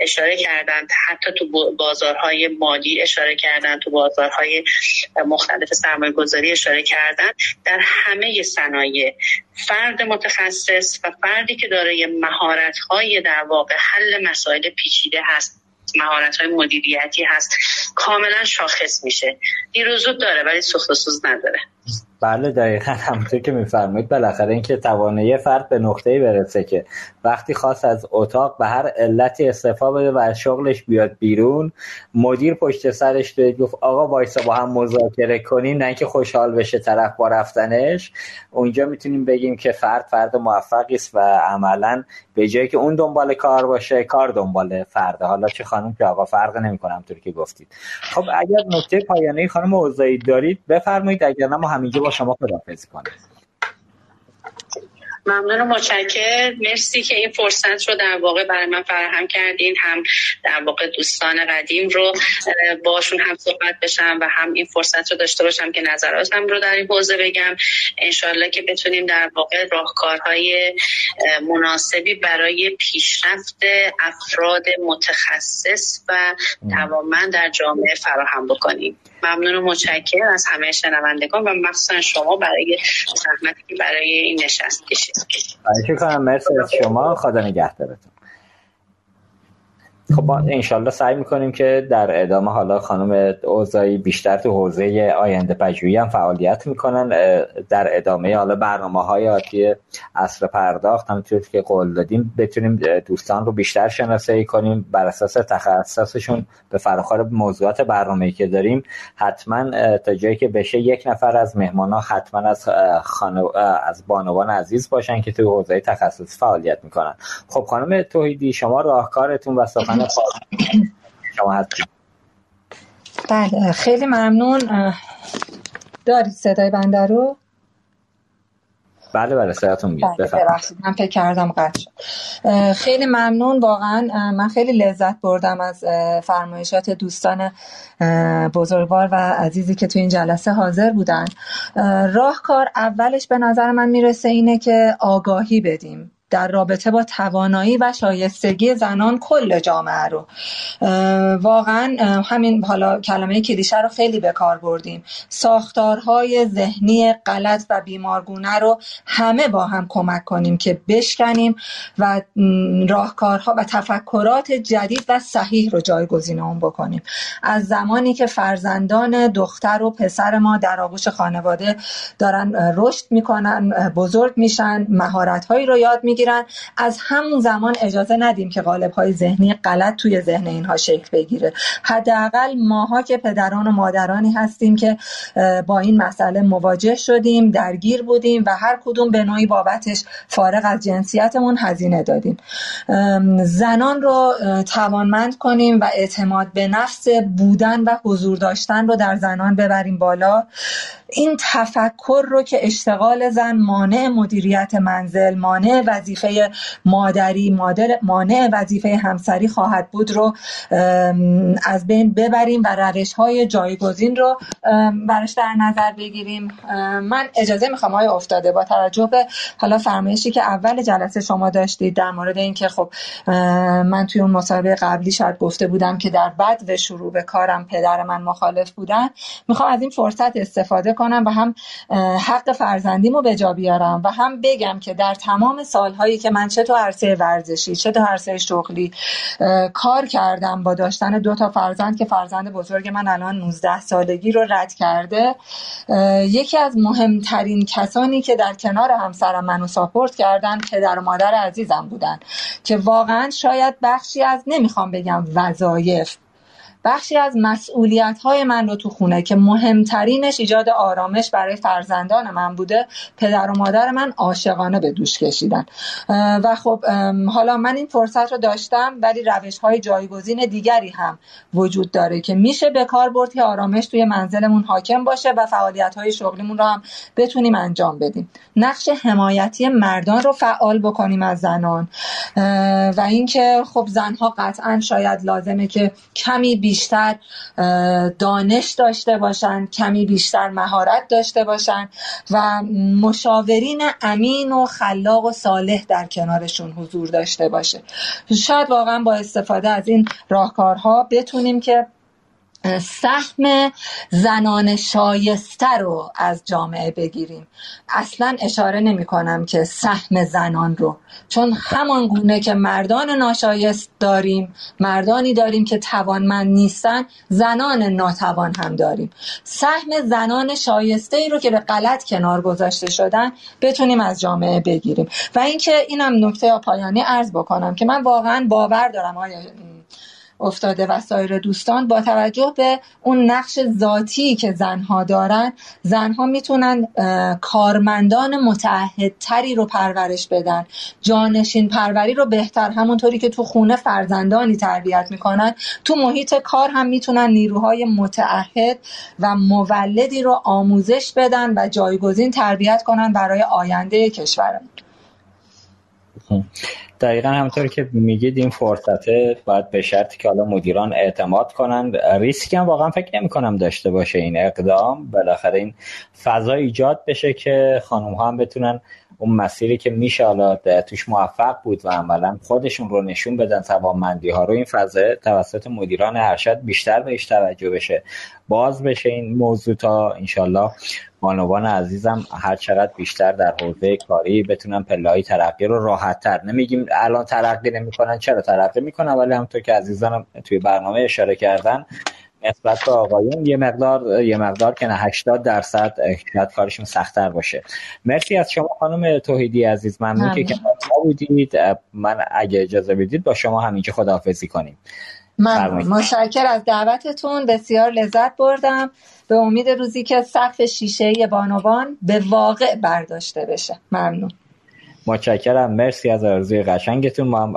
اشاره کردند حتی تو بازارهای مالی اشاره کردن تو بازارهای مختلف سرمایه گذاری اشاره کردن. در همه صنایع فرد متخصص و فردی که دارای مهارت های در واقع حل مسائل پیچیده هست مهارت های مدیریتی هست کاملا شاخص میشه. دیروزود داره ولی سخت و سوز نداره. بله دقیقا همونطور که میفرمایید. بالاخره اینکه توانایی فرد به نقطه‌ای برسه که وقتی خواست از اتاق به هر علتی استعفا بده و از شغلش بیاد بیرون مدیر پشت سرش دوید گفت آقا وایسا با هم مذاکره کنیم نه اینکه خوشحال بشه طرف با رفتنش. اونجا می‌تونیم بگیم که فرد فرد موفقی است و عملا به جایی که اون دنبال کار باشه کار دنبال فرده. حالا چه خانم که آقا فرق نمی‌کنه طور که گفتید. خب اگر نکته پایانی خانم اوزایی دارید بفرمایید اگر نه ما همینجا با شما خداحافظی کنیم. ممنون و متشکر مرسی که این فرصت رو در واقع برای من فراهم کردین. هم در واقع دوستان قدیم رو باشون هم صحبت بشم و هم این فرصت رو داشته باشم که نظراتم رو در این حوزه بگم. انشالله که بتونیم در واقع راهکارهای مناسبی برای پیشرفت افراد متخصص و توانمند در جامعه فراهم بکنیم. ممنون و متشکر از همه شنوندگان و مخصوصا شما برای زحمتی که برای این نشست کشید. کنم مرسی از شما. خدا نگهدارتون. خب انشالله سعی می‌کنیم که در ادامه حالا خانم اوزایی بیشتر تو حوزه آینده پژوهی هم فعالیت می‌کنن در ادامه حالا برنامه های آتی اصر پرداخت همونطور که قول دادیم بتونیم دوستان رو بیشتر شناسایی کنیم. بر اساس تخصصشون به فراخور موضوعات برنامه که داریم حتما تا جایی که بشه یک نفر از مهمان ها حتما از خانو... از بانوان عزیز باشن که توی حوزه تخصص فعالیت می‌کنن. خب خانم توحیدی شما راهکارتون و سخن بله خیلی ممنون. دارید صدای بنده رو؟ بله بله صداتون میاد. بله من فکر کردم قطع شد. خیلی ممنون واقعا من خیلی لذت بردم از فرمایشات دوستان بزرگوار و عزیزی که تو این جلسه حاضر بودن. راهکار اولش به نظر من می‌رسه اینه که آگاهی بدیم. در رابطه با توانایی و شایستگی زنان کل جامعه رو. واقعا همین حالا کلمه کلیشه رو خیلی به کار بردیم. ساختارهای ذهنی غلط و بیمارگونه رو همه با هم کمک کنیم که بشکنیم و راهکارها و تفکرات جدید و صحیح رو جایگزین اون بکنیم. از زمانی که فرزندان دختر و پسر ما در آغوش خانواده دارن رشد می‌کنن بزرگ میشن مهارت هایی رو یاد می‌گیرن از همون زمان اجازه ندیم که قالب های ذهنی غلط توی ذهن اینها شکل بگیره. حداقل ماها که پدران و مادرانی هستیم که با این مسئله مواجه شدیم درگیر بودیم و هر کدوم به نوعی بابتش فارغ از جنسیتمون هزینه دادیم. زنان رو توانمند کنیم و اعتماد به نفس بودن و حضور داشتن رو در زنان ببریم بالا. این تفکر رو که اشتغال زن مانع مدیریت منزل مانع وظیفه مادری مانع وظیفه همسری خواهد بود رو از بین ببریم و روش های جایگزین رو برش در نظر بگیریم. من اجازه می‌خوام های افتاده با توجه به حالا فرمایشی که اول جلسه شما داشتید در مورد اینکه خب من توی اون مصاحبه قبلی شاید گفته بودم که در بد و شروع به کارم پدر من مخالف بودن. می‌خوام از این فرصت استفاده کنم و هم حق فرزندیمو به جا بیارم و هم بگم که در تمام سالهایی که من چه تو عرصه ورزشی چه تو عرصه شغلی کار کردم با داشتن دو تا فرزند که فرزند بزرگ من الان 19 سالگی رو رد کرده یکی از مهمترین کسانی که در کنار همسرم منو ساپورت کردن پدر و مادر عزیزم بودن که واقعا شاید بخشی از نمی‌خوام بگم وظایف بخشی از مسئولیت های من رو تو خونه که مهمترینش ایجاد آرامش برای فرزندان من بوده پدر و مادر من عاشقانه به دوش کشیدن. و خب حالا من این فرصت رو داشتم ولی روش های جایگزین دیگری هم وجود داره که میشه به کار برد که آرامش توی منزلمون حاکم باشه و فعالیت های شغلیمون رو هم بتونیم انجام بدیم. نقش حمایتی مردان رو فعال بکنیم از زنان. و اینکه خب زنها قطعا شاید لازمه که کمی بیشتر دانش داشته باشن کمی بیشتر مهارت داشته باشن و مشاورین امین و خلاق و صالح در کنارشون حضور داشته باشه. شاید واقعا با استفاده از این راهکارها بتونیم که سهم زنان شایسته رو از جامعه بگیریم. اصلا اشاره نمی کنم که سهم زنان رو. چون همان گونه که مردان ناشایست داریم مردانی داریم که توانمند نیستن زنان ناتوان هم داریم. سهم زنان شایسته ای رو که به غلط کنار گذاشته شدن بتونیم از جامعه بگیریم. و اینکه اینم نکته پایانی عرض بکنم که من واقعا باور دارم آیا افتاده و سایر دوستان با توجه به اون نقش ذاتی که زنها دارن زنها می‌تونن کارمندان متعهدتری رو پرورش بدن. جانشین پروری رو بهتر همونطوری که تو خونه فرزندانی تربیت می‌کنن. تو محیط کار هم می‌تونن نیروهای متعهد و مولدی رو آموزش بدن و جایگزین تربیت کنن برای آینده کشورمون. دقیقا همونطور که میگید این فرصته باید به شرطی که حالا مدیران اعتماد کنند ریسک هم واقعا فکر نمی کنم داشته باشه این اقدام. بالاخره این فضا ایجاد بشه که خانم ها هم بتونن اون مسیری که میشه حالا توش موفق بود و عملا خودشون رو نشون بدن توانمندی ها رو این فضا توسط مدیران ارشد بیشتر بهش توجه بشه باز بشه این موضوع تا انشالله بانوان عزیزم هر چقدر بیشتر در حوزه کاری بتونن پلهای ترقی رو راحت تر نمیگیم الان ترقی نمی‌کنن چرا ترقی می‌کنن؟ ولی همونطور که عزیزانم توی برنامه اشاره کردن نسبت به آقایون یه مقدار یه مقدار که نه 80 درصد شاید کارشون سختتر باشه. مرسی از شما خانم توحیدی عزیز. ممنون که کنار بودید. من اگه اجازه بدید با شما همینجا خداحافظی کنیم. من مشکر از دعوتتون بسیار لذت بردم. به امید روزی که سقف شیشه بانوان به واقع برداشته بشه. ممنون. متشکرم. مرسی از آرزوی قشنگتون. ما هم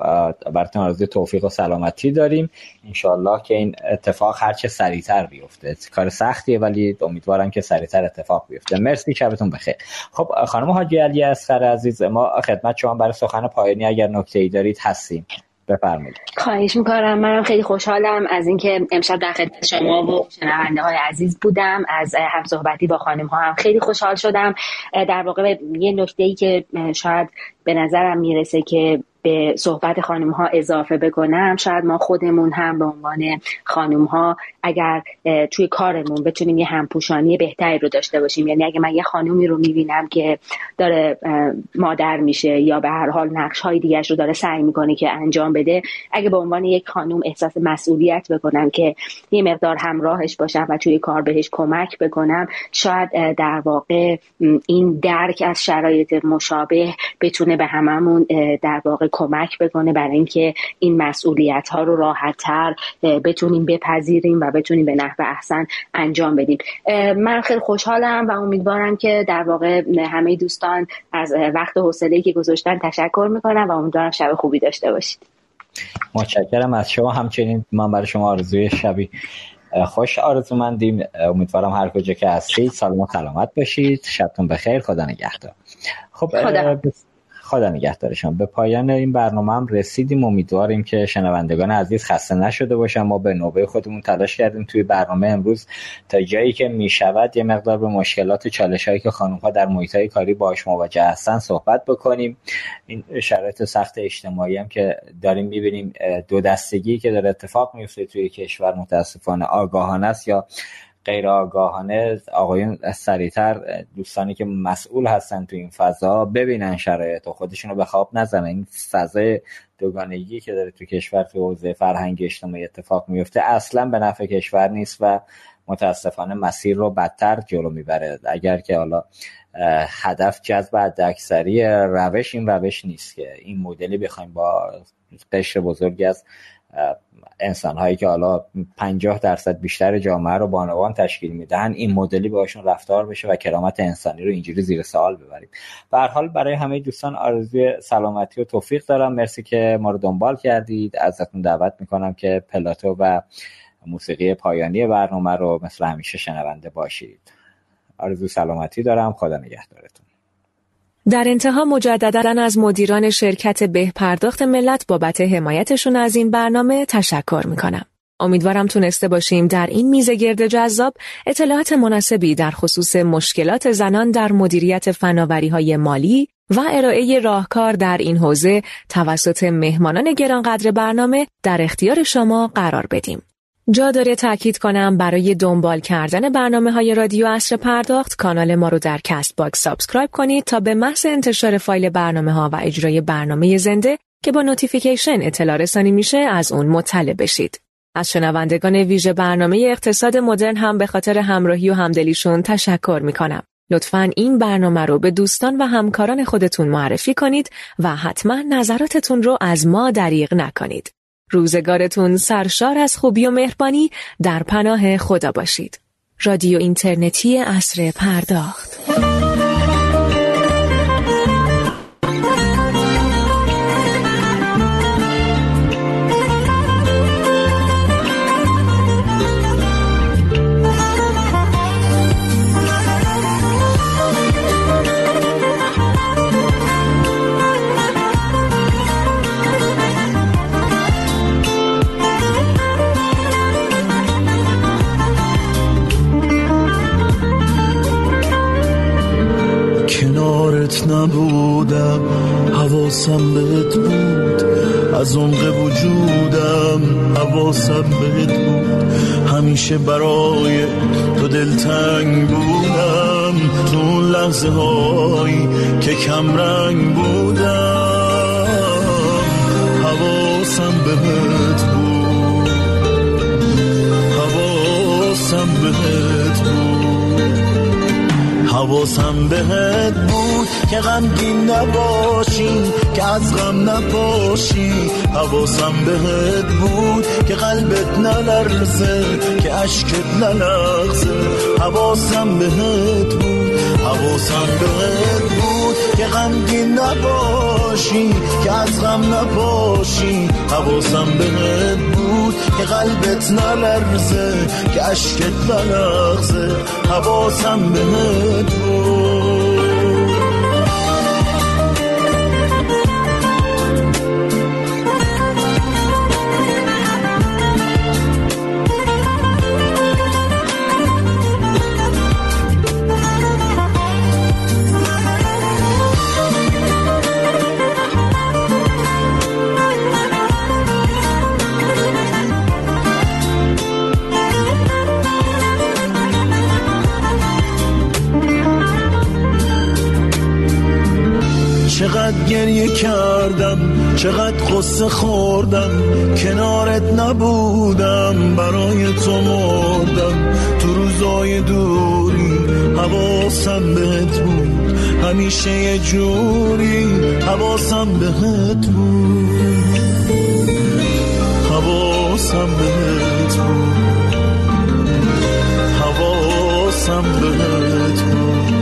براتون آرزوی توفیق و سلامتی داریم. انشالله که این اتفاق هرچه سریعتر بیفته. کار سختیه ولی امیدوارم که سریعتر اتفاق بیفته. مرسی شبتون بخیر. خب خانم حاجی علی اسخر عزیز ما خدمت شما برای سخن پایانی اگر نکته ای دارید هستیم. بفرمایید. خواهش می‌کنم. منم خیلی خوشحالم از اینکه امشب در خدمت شما و شنونده های عزیز بودم. از هم صحبتی با خانم ها هم خیلی خوشحال شدم. در واقع یه نکته ای که شاید به نظرم می‌رسه که به صحبت خانم ها اضافه بکنم شاید ما خودمون هم به عنوان خانم ها اگر توی کارمون بتونیم یه همپوشانی بهتری رو داشته باشیم. یعنی اگه من یه خانومی رو می‌بینم که داره مادر میشه یا به هر حال نقش های دیگرش رو داره سعی می‌کنه که انجام بده اگه به عنوان یک خانم احساس مسئولیت بکنم که یه مقدار همراهش باشم و توی کار بهش کمک بکنم شاید در واقع این درک از شرایط مشابه بتونه به هممون در واقع کمک بکنه برای اینکه این مسئولیت ها رو راحت تر بتونیم بپذیریم و بتونیم به نحو احسن انجام بدیم. من خیلی خوشحالم و امیدوارم که در واقع همه دوستان از وقت حوصله که گذاشتن تشکر می‌کنم و امیدوارم شب خوبی داشته باشید. متشکرم از شما. همچنین من برای شما آرزوی شبی خوش آرزومندیم. امیدوارم هر کجا که هستید سالم و سلامت باشید. شبتون بخیر. خدا نگهدار. خب خدا. خدا نگهدارشان. به پایان این برنامه هم رسیدیم. امیدواریم که شنوندگان عزیز خسته نشده باشن. ما به نوبه خودمون تلاش کردیم توی برنامه امروز. تا جایی که می‌شود یه مقدار به مشکلات و چالش هایی که خانم ها در محیط های کاری باش مواجه هستن صحبت بکنیم. این شرایط سخت اجتماعی هم که داریم می‌بینیم دو دستگی که داره اتفاق میفته توی کشور متاسفانه آگاهانه است یا غیر آگاهانه آقایون سریعتر دوستانی که مسئول هستن تو این فضا ببینن شرایط و خودشون رو به خواب نزنن. این فضای دوگانگی که داره تو کشور تو حوزه فرهنگ اجتماعی اتفاق میفته اصلا به نفع کشور نیست و متاسفانه مسیر رو بدتر جلو می‌بره. اگر که حالا هدف جذب حداکثری روش این روش نیست که این مدلی بخوایم با قشر بزرگی از انسان هایی که حالا 50 درصد بیشتر جامعه رو بانوان تشکیل میدن این مدلی باشون رفتار بشه و کرامت انسانی رو اینجوری زیر سوال ببریم. به حال برای همه دوستان آرزوی سلامتی و توفیق دارم. مرسی که ما رو دنبال کردید. ازتون دعوت می‌کنم که پلاتو و موسیقی پایانی برنامه رو مثل همیشه شنونده باشید. آرزو سلامتی دارم. خدا نگهدارتون. در انتها مجددا از مدیران شرکت به پرداخت ملت بابت حمایتشون از این برنامه تشکر می‌کنم. امیدوارم تونسته باشیم در این میزگرد جذاب اطلاعات مناسبی در خصوص مشکلات زنان در مدیریت فناوری های مالی و ارائه راهکار در این حوزه توسط مهمانان گرانقدر برنامه در اختیار شما قرار بدیم. جا داره تاکید کنم برای دنبال کردن برنامه های رادیو عصر پرداخت کانال ما رو در Castbox subscribe کنید تا به محض انتشار فایل برنامه ها و اجرای برنامه زنده که با نوتیفیکیشن اطلاع رسانی میشه از اون مطلع بشید. از شنوندگان ویژه برنامه اقتصاد مدرن هم به خاطر همراهی و همدلیشون تشکر می‌کنم. لطفا این برنامه رو به دوستان و همکاران خودتون معرفی کنید و حتما نظراتتون رو از ما دریغ نکنید. روزگارتون سرشار از خوبی و مهربانی در پناه خدا باشید. رادیو اینترنتی اصر پرداخت حواسم بهت بود. از عمق وجودم حواسم بهت بود. همیشه برای تو دلتنگ بودم. تو اون لحظه هایی که کم رنگ بودم. حواسم بهت بود. حواسم بهت حواسم بهت بود که غمگین نباشی که از غم نپاشی. حواسم بهت بود که قلبت نلرزه که عشقت نلغزه. حواسم بهت بود حواسم بهت بود که غمگین نباشی که از غم نپاشی. حواسم بهت بود که قلبت نلرزه که عشقت نلغزه حواسم بهت بود گریه کردم چقدر قصه خوردم. کنارت نبودم. برای تو مردم. تو روزای دوری حواسم بهت بود. همیشه یه جوری حواسم بهت بود. حواسم بهت بود. حواسم بهت بود.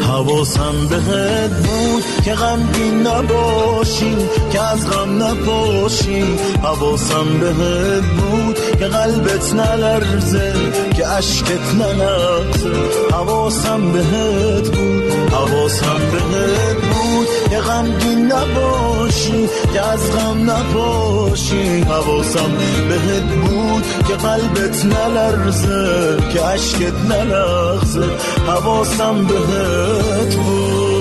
حواسم بهت بود. که غمگین نباشی که از غم نپاشی حواسم بهت بود که قلبت نلرزه که عشقت نلغزه حواسم بهت بود حواسم بهت بود که غمگین نباشی که از غم نپاشی حواسم بهت بود که قلبت نلرزه که عشقت نلغزه حواسم بهت بود.